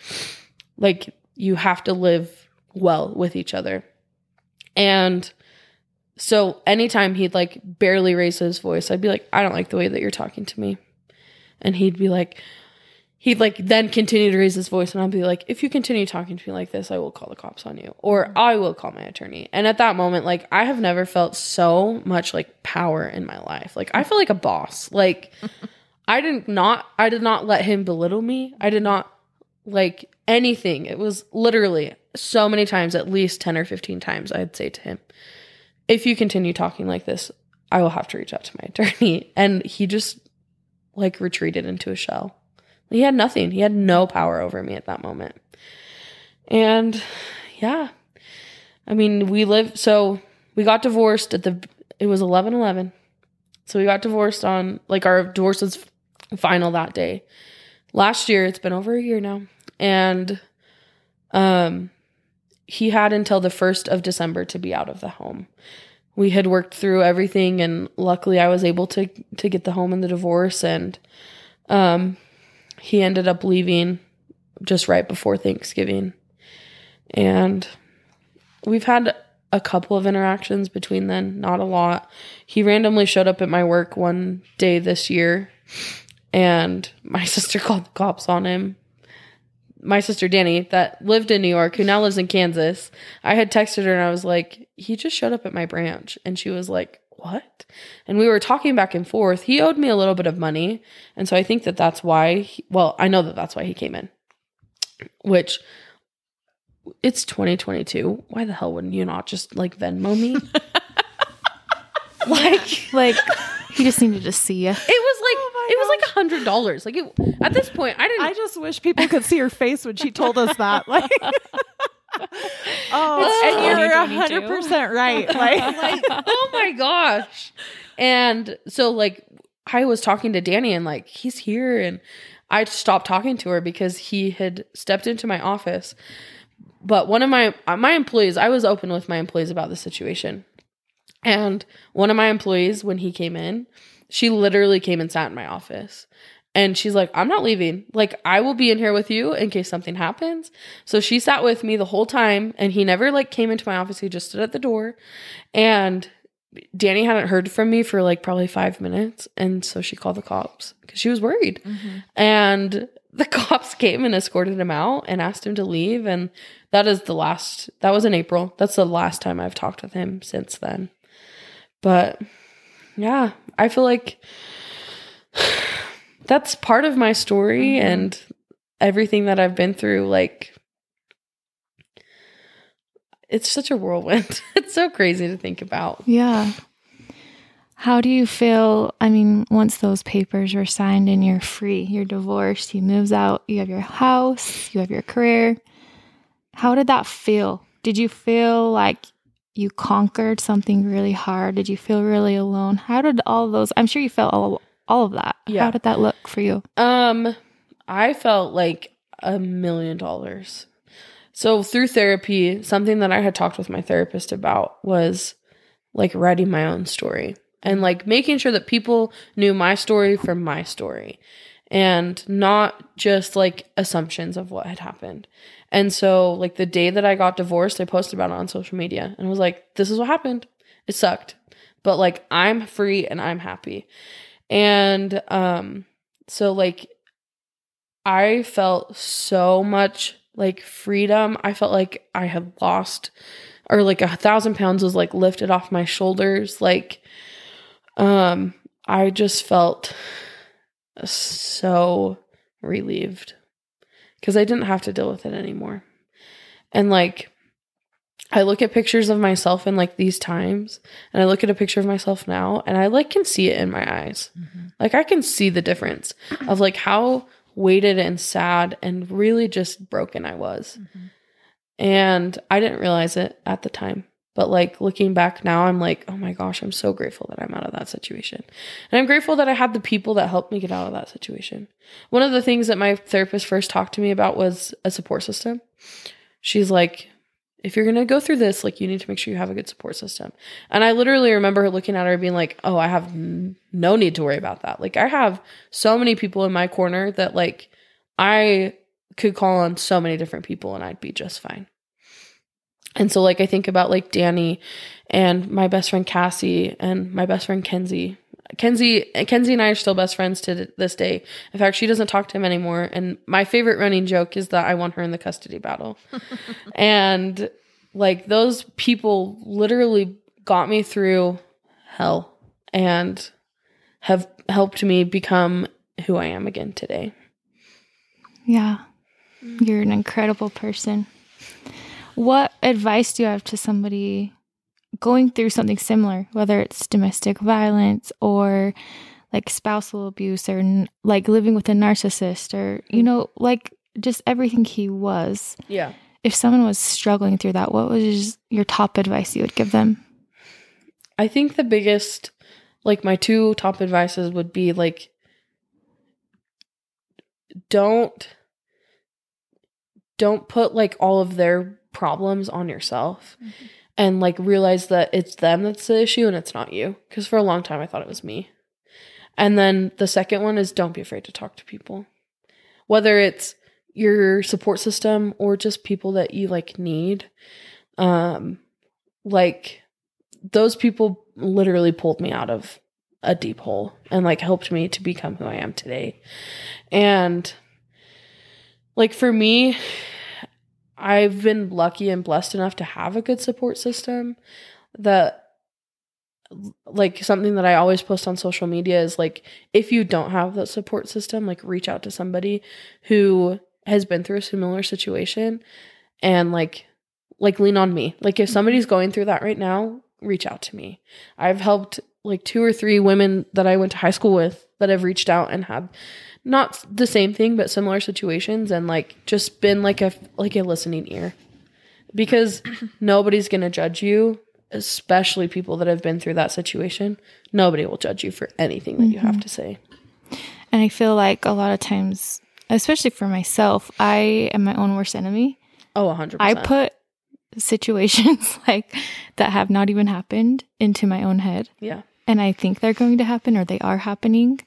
like you have to live well with each other. And so anytime he'd like barely raise his voice, I'd be like, I don't like the way that you're talking to me. And he'd be like, he'd like then continue to raise his voice and I'd be like, if you continue talking to me like this, I will call the cops on you or mm-hmm. I will call my attorney. And at that moment, like I have never felt so much like power in my life. Like I feel like a boss. Like I did not I did not let him belittle me. I did not like anything. It was literally so many times, at least 10 or 15 times, I'd say to him, if you continue talking like this, I will have to reach out to my attorney. And he just like retreated into a shell. He had nothing. He had no power over me at that moment. And yeah, I mean, we lived, so we got divorced at the, it was 11 11. So we got divorced on, like, our divorce was final that day. Last year, it's been over a year now. And, um, he had until the 1st of December to be out of the home. We had worked through everything and luckily I was able to to get the home and the divorce and um he ended up leaving just right before Thanksgiving. And we've had a couple of interactions between then, not a lot. He randomly showed up at my work one day this year, and my sister called the cops on him. My sister Danny, that lived in New York, who now lives in Kansas, I had texted her and I was like, he just showed up at my branch. And she was like, what? And we were talking back and forth. He owed me a little bit of money. And so I think that that's why, he, well, I know that that's why he came in, which it's 2022. Why the hell wouldn't you not just like Venmo me? like Like he just needed to see you. it was like Oh it was like a hundred dollars. Like it, at this point, I didn't. I just wish people could see her face when she told us that. Like, oh, and you're 2022. hundred percent right. Like, like, oh my gosh. And so like I was talking to Danny and like he's here and I stopped talking to her because he had stepped into my office. But one of my uh, my employees, I was open with my employees about the situation. And one of my employees when he came in, she literally came and sat in my office. And she's like, I'm not leaving. Like, I will be in here with you in case something happens. So she sat with me the whole time and he never like came into my office. He just stood at the door. And Danny hadn't heard from me for like probably five minutes. And so she called the cops because she was worried. Mm-hmm. And the cops came and escorted him out and asked him to leave. And that is the last, that was in April. That's the last time I've talked with him since then. But yeah, I feel like that's part of my story Mhm. and everything that I've been through. Like, it's such a whirlwind. it's so crazy to think about. Yeah. How do you feel? I mean, once those papers were signed and you're free, you're divorced, you moves out, you have your house, you have your career. How did that feel? Did you feel like you conquered something really hard? Did you feel really alone? How did all those? I'm sure you felt all all of that. Yeah. How did that look for you? Um, I felt like a million dollars. So through therapy, something that I had talked with my therapist about was like writing my own story and like making sure that people knew my story from my story and not just like assumptions of what had happened. And so like the day that I got divorced, I posted about it on social media and was like, this is what happened. It sucked. But like I'm free and I'm happy. And um so like I felt so much like freedom. I felt like I had lost or like a thousand pounds was like lifted off my shoulders. Like um I just felt so relieved because I didn't have to deal with it anymore. And like I look at pictures of myself in like these times and I look at a picture of myself now and I like can see it in my eyes. Mm-hmm. Like I can see the difference of like how weighted and sad and really just broken I was. Mm-hmm. And I didn't realize it at the time. But like looking back now, I'm like, oh my gosh, I'm so grateful that I'm out of that situation. And I'm grateful that I had the people that helped me get out of that situation. One of the things that my therapist first talked to me about was a support system. She's like, if you're going to go through this, like you need to make sure you have a good support system. And I literally remember looking at her being like, oh, I have no need to worry about that. Like I have so many people in my corner that like I could call on so many different people and I'd be just fine. And so like I think about like Danny and my best friend Cassie and my best friend Kenzie. Kenzie Kenzie and I are still best friends to this day. In fact, she doesn't talk to him anymore. And my favorite running joke is that I won her in the custody battle. and like those people literally got me through hell and have helped me become who I am again today. Yeah. You're an incredible person. What advice do you have to somebody going through something similar, whether it's domestic violence or like spousal abuse or n- like living with a narcissist or, you mm. know, like just everything he was? Yeah. If someone was struggling through that, what was your top advice you would give them? I think the biggest, like my two top advices would be like, don't, don't put like all of their problems on yourself mm-hmm. And like realize that it's them that's the issue and it's not you. Cause for a long time I thought it was me. And then the second one is don't be afraid to talk to people. Whether it's your support system or just people that you like need. Um like those people literally pulled me out of a deep hole and like helped me to become who I am today. And like for me, I've been lucky and blessed enough to have a good support system that like something that I always post on social media is like if you don't have that support system, like reach out to somebody who has been through a similar situation and like like lean on me. Like if mm-hmm. somebody's going through that right now, reach out to me. I've helped like two or three women that I went to high school with that have reached out and had not the same thing but similar situations and like just been like a like a listening ear because nobody's going to judge you especially people that have been through that situation nobody will judge you for anything that you have mm-hmm. to say And I feel like a lot of times, especially for myself, I am my own worst enemy. oh 100% I put situations like that have not even happened into my own head. yeah And I think they're going to happen or they are happening.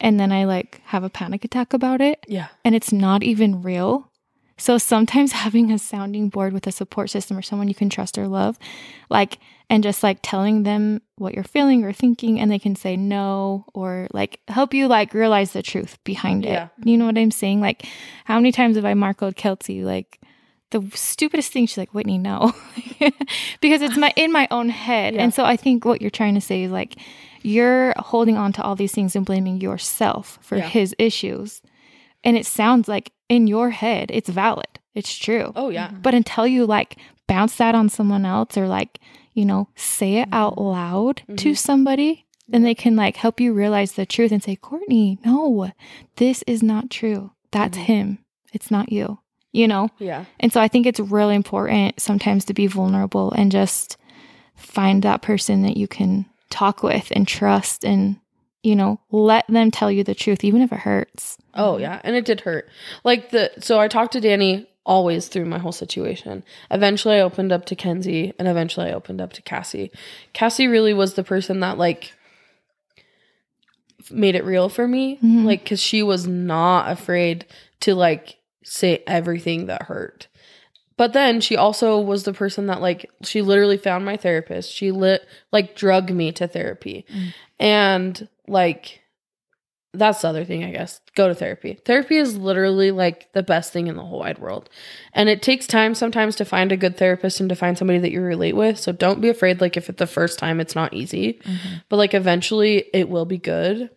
And then I like have a panic attack about it. yeah and it's not even real. So sometimes having a sounding board with a support system or someone you can trust or love, like, and just like telling them what you're feeling or thinking, and they can say no or like help you like realize the truth behind it. Yeah. You know what I'm saying? Like, how many times have I marcoed Kelsey like the stupidest thing? She's like, Whitney, no, because it's my in my own head. Yeah. And so I think what you're trying to say is like, you're holding on to all these things and blaming yourself for Yeah. his issues. And it sounds like in your head, it's valid. It's true. oh yeah But until you like bounce that on someone else or like, you know, say it out loud to Mhm. somebody, then they can like help you realize the truth and say, Courtney, no, this is not true. That's Mhm. him. It's not you, you know? yeah And so I think it's really important sometimes to be vulnerable and just find that person that you can talk with and trust and, you know, let them tell you the truth, even if it hurts. Oh yeah, and it did hurt. Like the so I talked to Danny always through my whole situation. Eventually I opened up to Kenzie and eventually I opened up to Cassie. Cassie really was the person that like made it real for me. Mhm. Like cuz she was not afraid to like say everything that hurt. But then she also was the person that like she literally found my therapist. She lit like drug me to therapy. Mm. And like that's the other thing, I guess. Go to therapy. Therapy is literally like the best thing in the whole wide world. And it takes time sometimes to find a good therapist and to find somebody that you relate with. So don't be afraid, like, if it's the first time, it's not easy. But like, eventually, it will be good.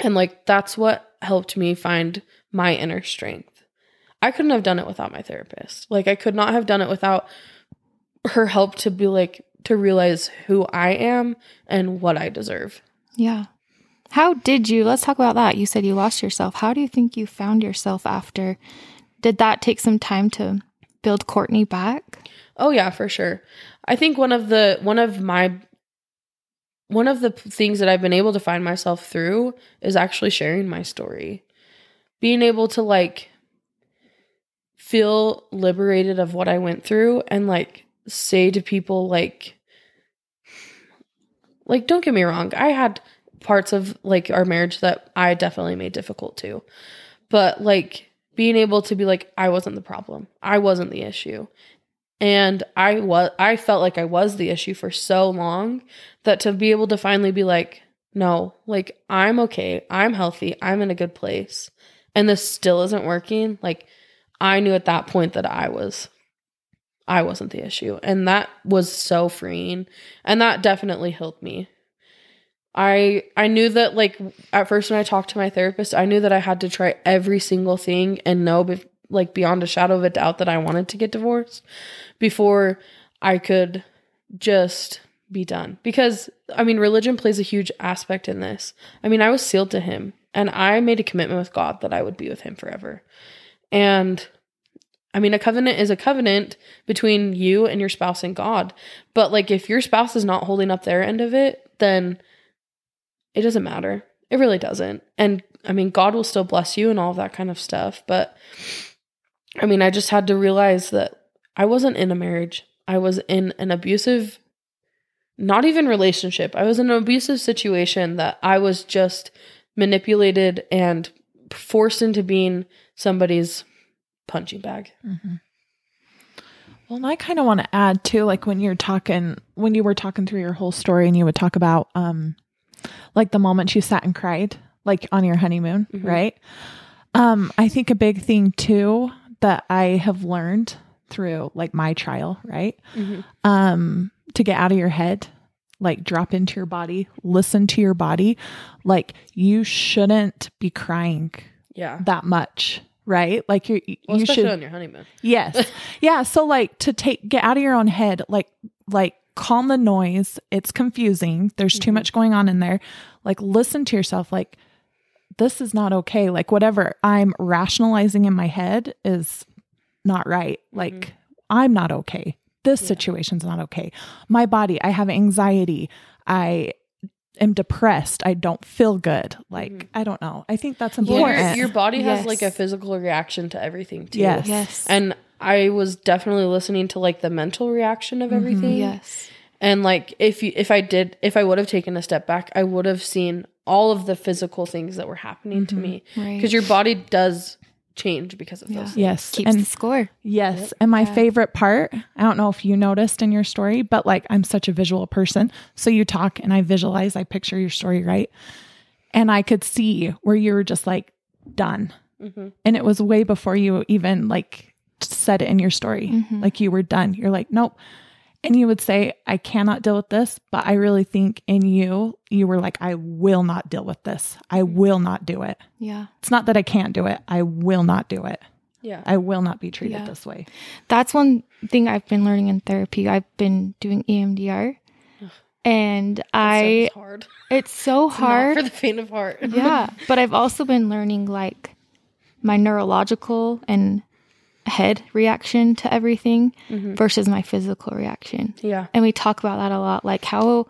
And like, that's what helped me find my inner strength. I couldn't have done it without my therapist. Like, I could not have done it without her help to be like, to realize who I am and what I deserve. Yeah. How did you, let's talk about that. You said you lost yourself. How do you think you found yourself after? Did that take some time to build Courtney back? Oh yeah, for sure. I think one of the one of my one of the things that I've been able to find myself through is actually sharing my story. Being able to like feel liberated of what I went through and like say to people like like don't get me wrong, I had parts of like our marriage that I definitely made difficult too. But like being able to be like I wasn't the problem. I wasn't the issue and i was i felt like i was the issue for so long that to be able to finally be like no like i'm okay i'm healthy i'm in a good place and this still isn't working like i knew at that point that i was i wasn't the issue and that was so freeing and that definitely helped me i i knew that like at first when i talked to my therapist i knew that i had to try every single thing and know like beyond a shadow of a doubt that i wanted to get divorced before I could just be done. Because, I mean, religion plays a huge aspect in this. I mean, I was sealed to Him and I made a commitment with God that I would be with Him forever. And, I mean, a covenant is a covenant between you and your spouse and God. But, like, if your spouse is not holding up their end of it, then it doesn't matter. It really doesn't. And, I mean, God will still bless you and all of that kind of stuff. But, I mean, I just had to realize that I wasn't in a marriage. I was in an abusive, not even relationship. I was in an abusive situation that I was just manipulated and forced into being somebody's punching bag. Mm-hmm. Well, and I kind of want to add too, like when you're talking, when you were talking through your whole story, and you would talk about, um, like the moment you sat and cried, like on your honeymoon, Mhm. right? Um, I think a big thing too that I have learned through like my trial, right? um to get out of your head like drop into your body listen to your body like you shouldn't be crying Yeah. that much right like you Well, you especially should on your honeymoon. yes yeah so like to take get out of your own head like like calm the noise. It's confusing. There's too Mhm. much going on in there. Like, listen to yourself. Like, this is not okay. Like, whatever I'm rationalizing in my head is not right. Like, I'm not okay. This Yeah. situation's not okay. My body, I have anxiety. I am depressed. I don't feel good. Like, Mhm. I don't know. I think that's Well, important. your, your body has like a physical reaction to everything too. Yes. Yes. And I was definitely listening to like the mental reaction of Mhm. everything. yes. And like if you if I did if I would have taken a step back, I would have seen all of the physical things that were happening to Mhm. me. Right. Because your body does change because of Yeah. those. things. yes. keeps and the score. Yes. Yep. And my Yeah. favorite part, I don't know if you noticed in your story, but like I'm such a visual person. So you talk and I visualize, I picture your story, right? And I could see where you were just like done. Mhm. And it was way before you even like said it in your story. Mhm. Like you were done. You're like, nope. And you would say, I cannot deal with this. But I really think in you, you were like, I will not deal with this. I will not do it. Yeah. It's not that I can't do it. I will not do it. Yeah. I will not be treated Yeah. this way. That's one thing I've been learning in therapy. I've been doing EMDR. Ugh. And That I hard. It's so It's hard. for the faint of heart. yeah. But I've also been learning like my neurological and head reaction to everything Mhm. versus my physical reaction. Yeah. And we talk about that a lot. Like how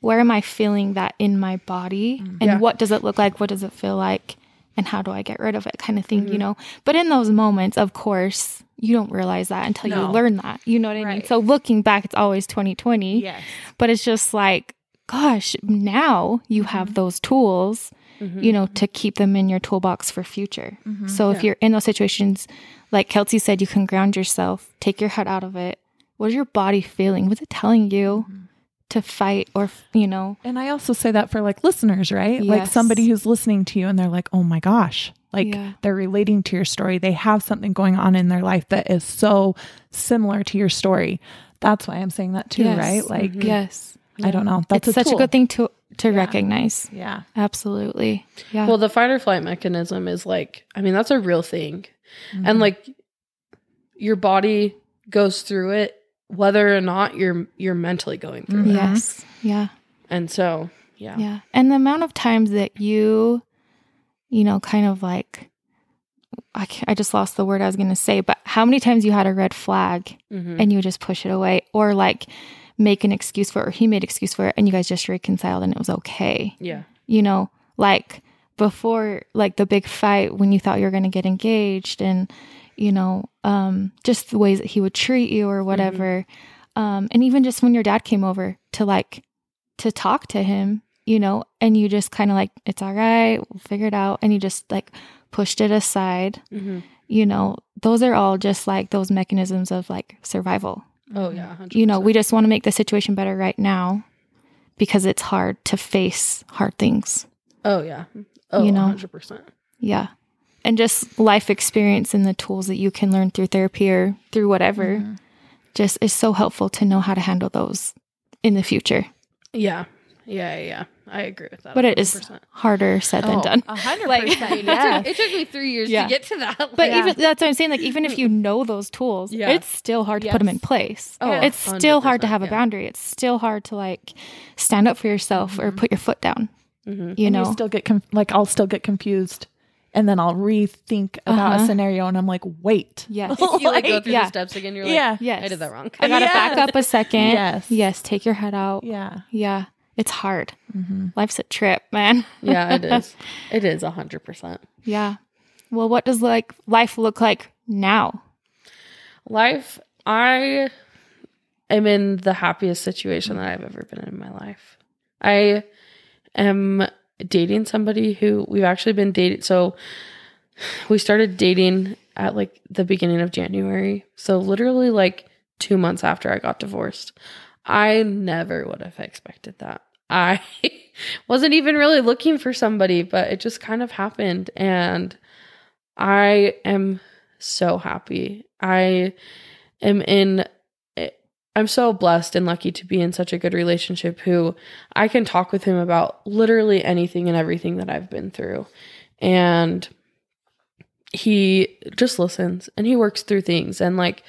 where am I feeling that in my body? And Yeah. what does it look like? What does it feel like? And how do I get rid of it? Kind of thing, Mm-hmm. you know? But in those moments, of course, you don't realize that until No. you learn that. You know what I mean? So looking back, it's always 2020. Yes. But it's just like, gosh, now you Mm-hmm. have those tools, Mhm. you know, to keep them in your toolbox for future. Mm-hmm. So if Yeah. you're in those situations, like Kelsey said, you can ground yourself, take your head out of it. What is your body feeling? What's it telling you Mm-hmm. to fight or, you know? And I also say that for like listeners, right? Like somebody who's listening to you and they're like, oh my gosh, like Yeah. they're relating to your story. They have something going on in their life that is so similar to your story. That's why I'm saying that too, Yes. right? Like, Mhm. Yes. I don't know. That's it's such tool. a good thing to to Yeah. recognize. Yeah. Absolutely. Yeah. Well, the fight or flight mechanism is like, I mean, that's a real thing. Mm-hmm. And like your body goes through it whether or not you're you're mentally going through Mhm. it. yes. Yeah. And so, yeah. Yeah. And the amount of times that you, you know, kind of like, I, I just lost the word I was going to say, but how many times you had a red flag Mhm. and you just push it away or like make an excuse for it or he made excuse for it and you guys just reconciled and it was okay. Yeah. You know, like before like the big fight when you thought you were going to get engaged and you know, um just the ways that he would treat you or whatever. Um and even just when your dad came over to like to talk to him, you know, and you just kind of like it's all right, we'll figure it out and you just like pushed it aside Mhm. you know, those are all just like those mechanisms of like survival. Oh yeah. 100%. You know, we just want to make the situation better right now because it's hard to face hard things. Oh yeah. Oh, You know. 100%. Yeah. And just life experience and the tools that you can learn through therapy or through whatever Mhm. just is so helpful to know how to handle those in the future. Yeah. Yeah, yeah, yeah. I agree with that. But it is 100%. harder said than Oh, done. A hundred Like- percent. It Yeah. took, it took me three years Yeah. to get to that. But Like, even that's what I'm saying. Like even if you know those tools, Yeah. it's still hard to put them in place. Oh, it's still hard to have a yeah. boundary. It's still hard to like stand up for yourself or Mhm. put your foot down. Mhm. You And know, you still get com- like I'll still get confused, and then I'll rethink about Uh-huh. a scenario, and I'm like, wait, yes, you like go through yeah. the steps again. You're like, yeah, yes. I did that wrong. I gotta Yes. back up a second. Yes. yes. Take your head out. yeah, Yeah, it's hard. mm-hmm. Life's a trip, man. yeah, it is. It is a hundred percent. Yeah. Well, what does like life look like now? Life, I am in the happiest situation that I've ever been in my life. I am dating somebody who we've actually been dating. So we started dating at like the beginning of January. So literally like two months after I got divorced. I never would have expected that. I wasn't even really looking for somebody, but it just kind of happened. And I am so happy. I am in, I'm so blessed and lucky to be in such a good relationship who I can talk with him about literally anything and everything that I've been through. And he just listens and he works through things. And like,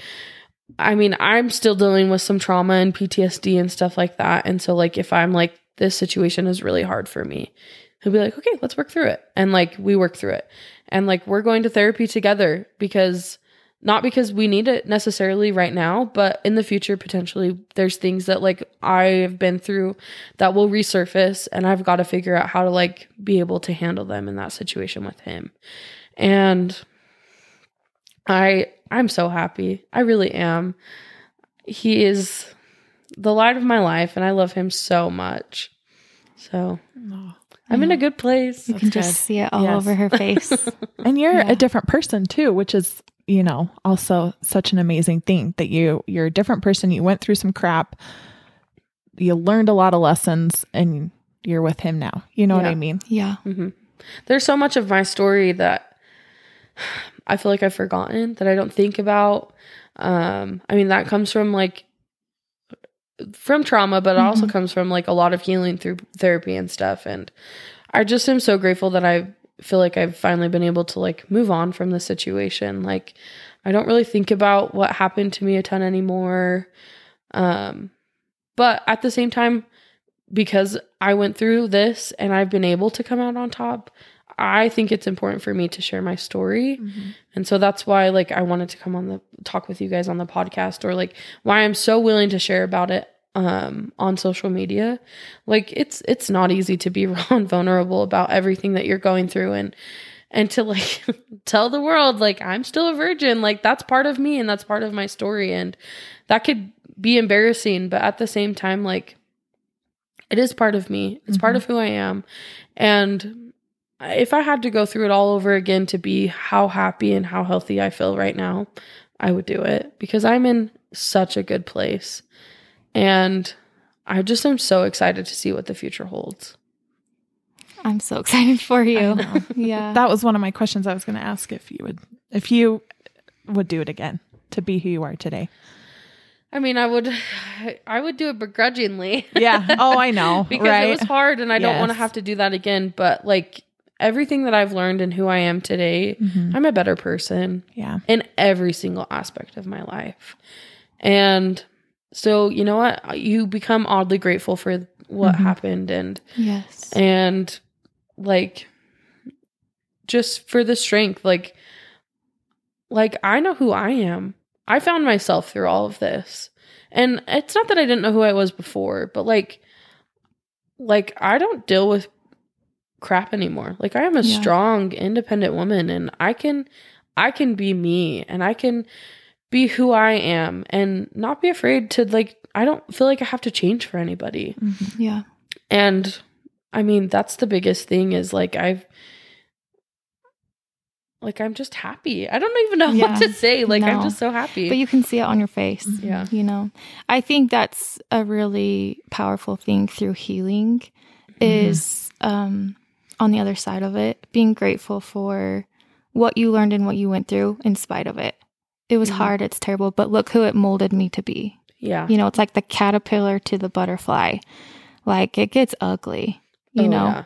I mean, I'm still dealing with some trauma and PTSD and stuff like that. And so, like, if I'm like, this situation is really hard for me, he'll be like, okay, let's work through it. And like, we work through it. And like, we're going to therapy together because not because we need it necessarily right now, but in the future, potentially, there's things that like I've been through that will resurface. And I've got to figure out how to like be able to handle them in that situation with him. And I, I'm so happy. I really am. He is the light of my life, and I love him so much. So I'm in a good place. You can just see it all Yes. over her face. And you're Yeah. a different person too, which is, you know, also such an amazing thing that you you're a different person. You went through some crap. You learned a lot of lessons and you're with him now. You know what I mean? yeah. hmm There's so much of my story that I feel like I've forgotten that I don't think about. Um, I mean, that comes from like from trauma, but it also Mhm. comes from like a lot of healing through therapy and stuff. And I just am so grateful that I feel like I've finally been able to like move on from the situation. Like, I don't really think about what happened to me a ton anymore. Um, but at the same time, because I went through this and I've been able to come out on top, I think it's important for me to share my story. And so that's why like I wanted to come on the talk with you guys on the podcast or like why I'm so willing to share about it um on social media. Like it's it's not easy to be raw and vulnerable about everything that you're going through and and to like tell the world like I'm still a virgin, like that's part of me and that's part of my story and that could be embarrassing, but at the same time like it is part of me. It's part Mhm. of who I am. And if I had to go through it all over again to be how happy and how healthy I feel right now, I would do it because I'm in such a good place. And I just am so excited to see what the future holds. I'm so excited for you. Yeah. That was one of my questions I was going to ask if you would if you would do it again to be who you are today. I mean, I would I would do it begrudgingly. Yeah. Oh, I know. because right. it was hard and I don't want to have to do that again, but like everything that I've learned and who I am today, Mhm. I'm a better person. Yeah. in every single aspect of my life. And so, you know what? You become oddly grateful for what Mhm. happened and yes. and like just for the strength like like I know who I am. I found myself through all of this. And it's not that I didn't know who I was before, but like like I don't deal with crap anymore. Like I am a Yeah. strong, independent woman and I can I can be me and I can be who I am and not be afraid to like I don't feel like I have to change for anybody. Mhm. yeah. And I mean, that's the biggest thing is like I've like I'm just happy. I don't even know Yeah. what to say. Like I'm just so happy. But you can see it on your face. yeah. You know, I think that's a really powerful thing through healing is um, on the other side of it, being grateful for what you learned and what you went through in spite of it. It was Mhm. hard, it's terrible, but look who it molded me to be. Yeah. You know, it's like the caterpillar to the butterfly. Like it gets ugly, you Oh, know, yeah.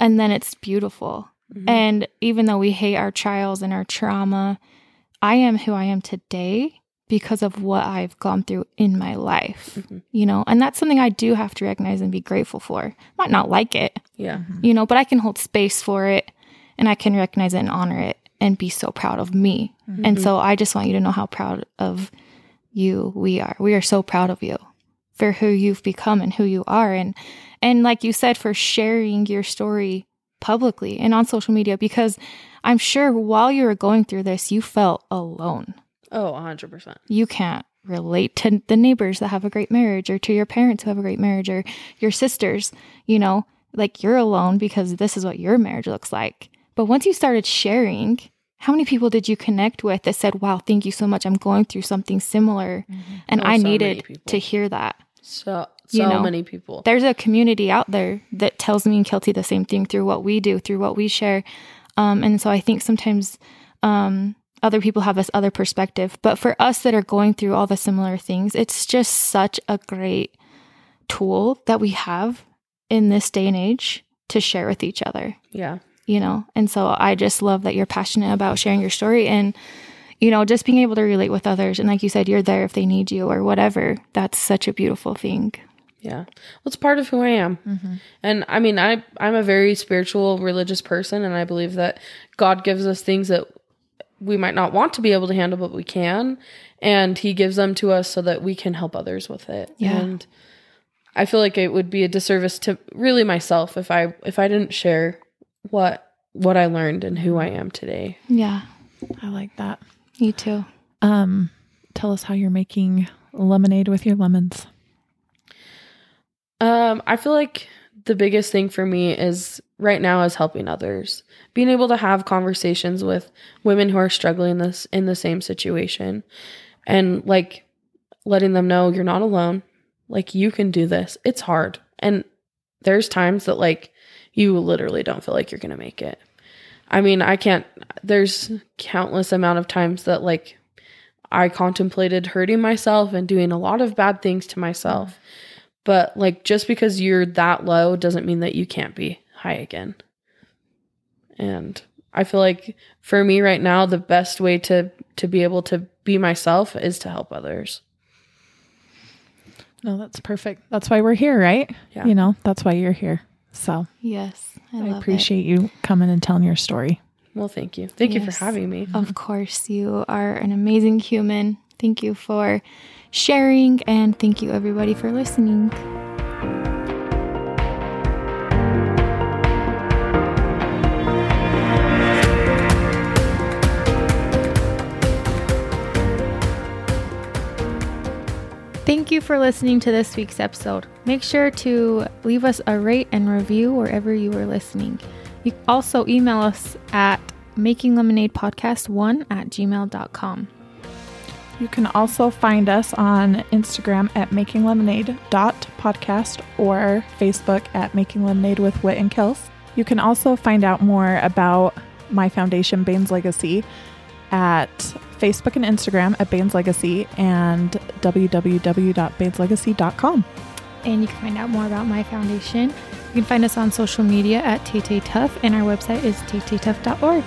and then it's beautiful. Mhm. And even though we hate our trials and our trauma, I am who I am today because of what I've gone through in my life, Mhm. you know, and that's something I do have to recognize and be grateful for. Might not like it, yeah. you know, but I can hold space for it and I can recognize it and honor it and be so proud of me. And Mhm. so I just want you to know how proud of you we are. We are so proud of you for who you've become and who you are and and like you said for sharing your story publicly and on social media because I'm sure while you were going through this you felt alone. Oh, 100%. You can't relate to the neighbors that have a great marriage or to your parents who have a great marriage or your sisters, you know, like you're alone because this is what your marriage looks like. But once you started sharing, how many people did you connect with that said, "Wow, thank you so much. I'm going through something similar." And Oh, I so needed to hear that. So You know, many people. There's a community out there that tells me and Kelsey the same thing through what we do, through what we share. Um, and so I think sometimes um, other people have this other perspective. But for us that are going through all the similar things, it's just such a great tool that we have in this day and age to share with each other Yeah. You know and so i just love that you're passionate about sharing your story and you know, just being able to relate with others. And like you said, you're there if they need you or whatever. That's such a beautiful thing. Yeah. Well, it's part of who I am. Mm-hmm. And I mean, I I'm a very spiritual, religious person and I believe that God gives us things that we might not want to be able to handle but we can and he gives them to us so that we can help others with it. Yeah. And I feel like it would be a disservice to really myself if I if I didn't share what what I learned and who I am today. Yeah. I like that. You too. Um, tell us how you're making lemonade with your lemons. Um, I feel like the biggest thing for me is right now is helping others. Being able to have conversations with women who are struggling this in the same situation and like letting them know you're not alone. Like you can do this. It's hard. And there's times that like you literally don't feel like you're going to make it. I mean, I can't there's countless amount of times that like I contemplated hurting myself and doing a lot of bad things to myself. Mm-hmm. But like just because you're that low doesn't mean that you can't be high again. And I feel like for me right now the best way to to be able to be myself is to help others. No, that's perfect. That's why we're here, right? Yeah. You know, that's why you're here. So Yes. I, I, love it. appreciate you coming and telling your story. Well, thank you. Thank you for having me. Of course, you are an amazing human. Thank you for sharing, and thank you, everybody, for listening. You for listening to this week's episode. Make sure to leave us a rate and review wherever you are listening. You also email us at makinglemonadepodcast1 at gmail.com. You can also find us on Instagram at makinglemonade.podcast or Facebook at Making Lemonade with Whit and Kels. You can also find out more about my foundation, Bane's Legacy, at Facebook and Instagram at Bane's Legacy and www.baneslegacy.com. And you can find out more about my foundation. You can find us on social media at Tay and our website is taytaytough.org.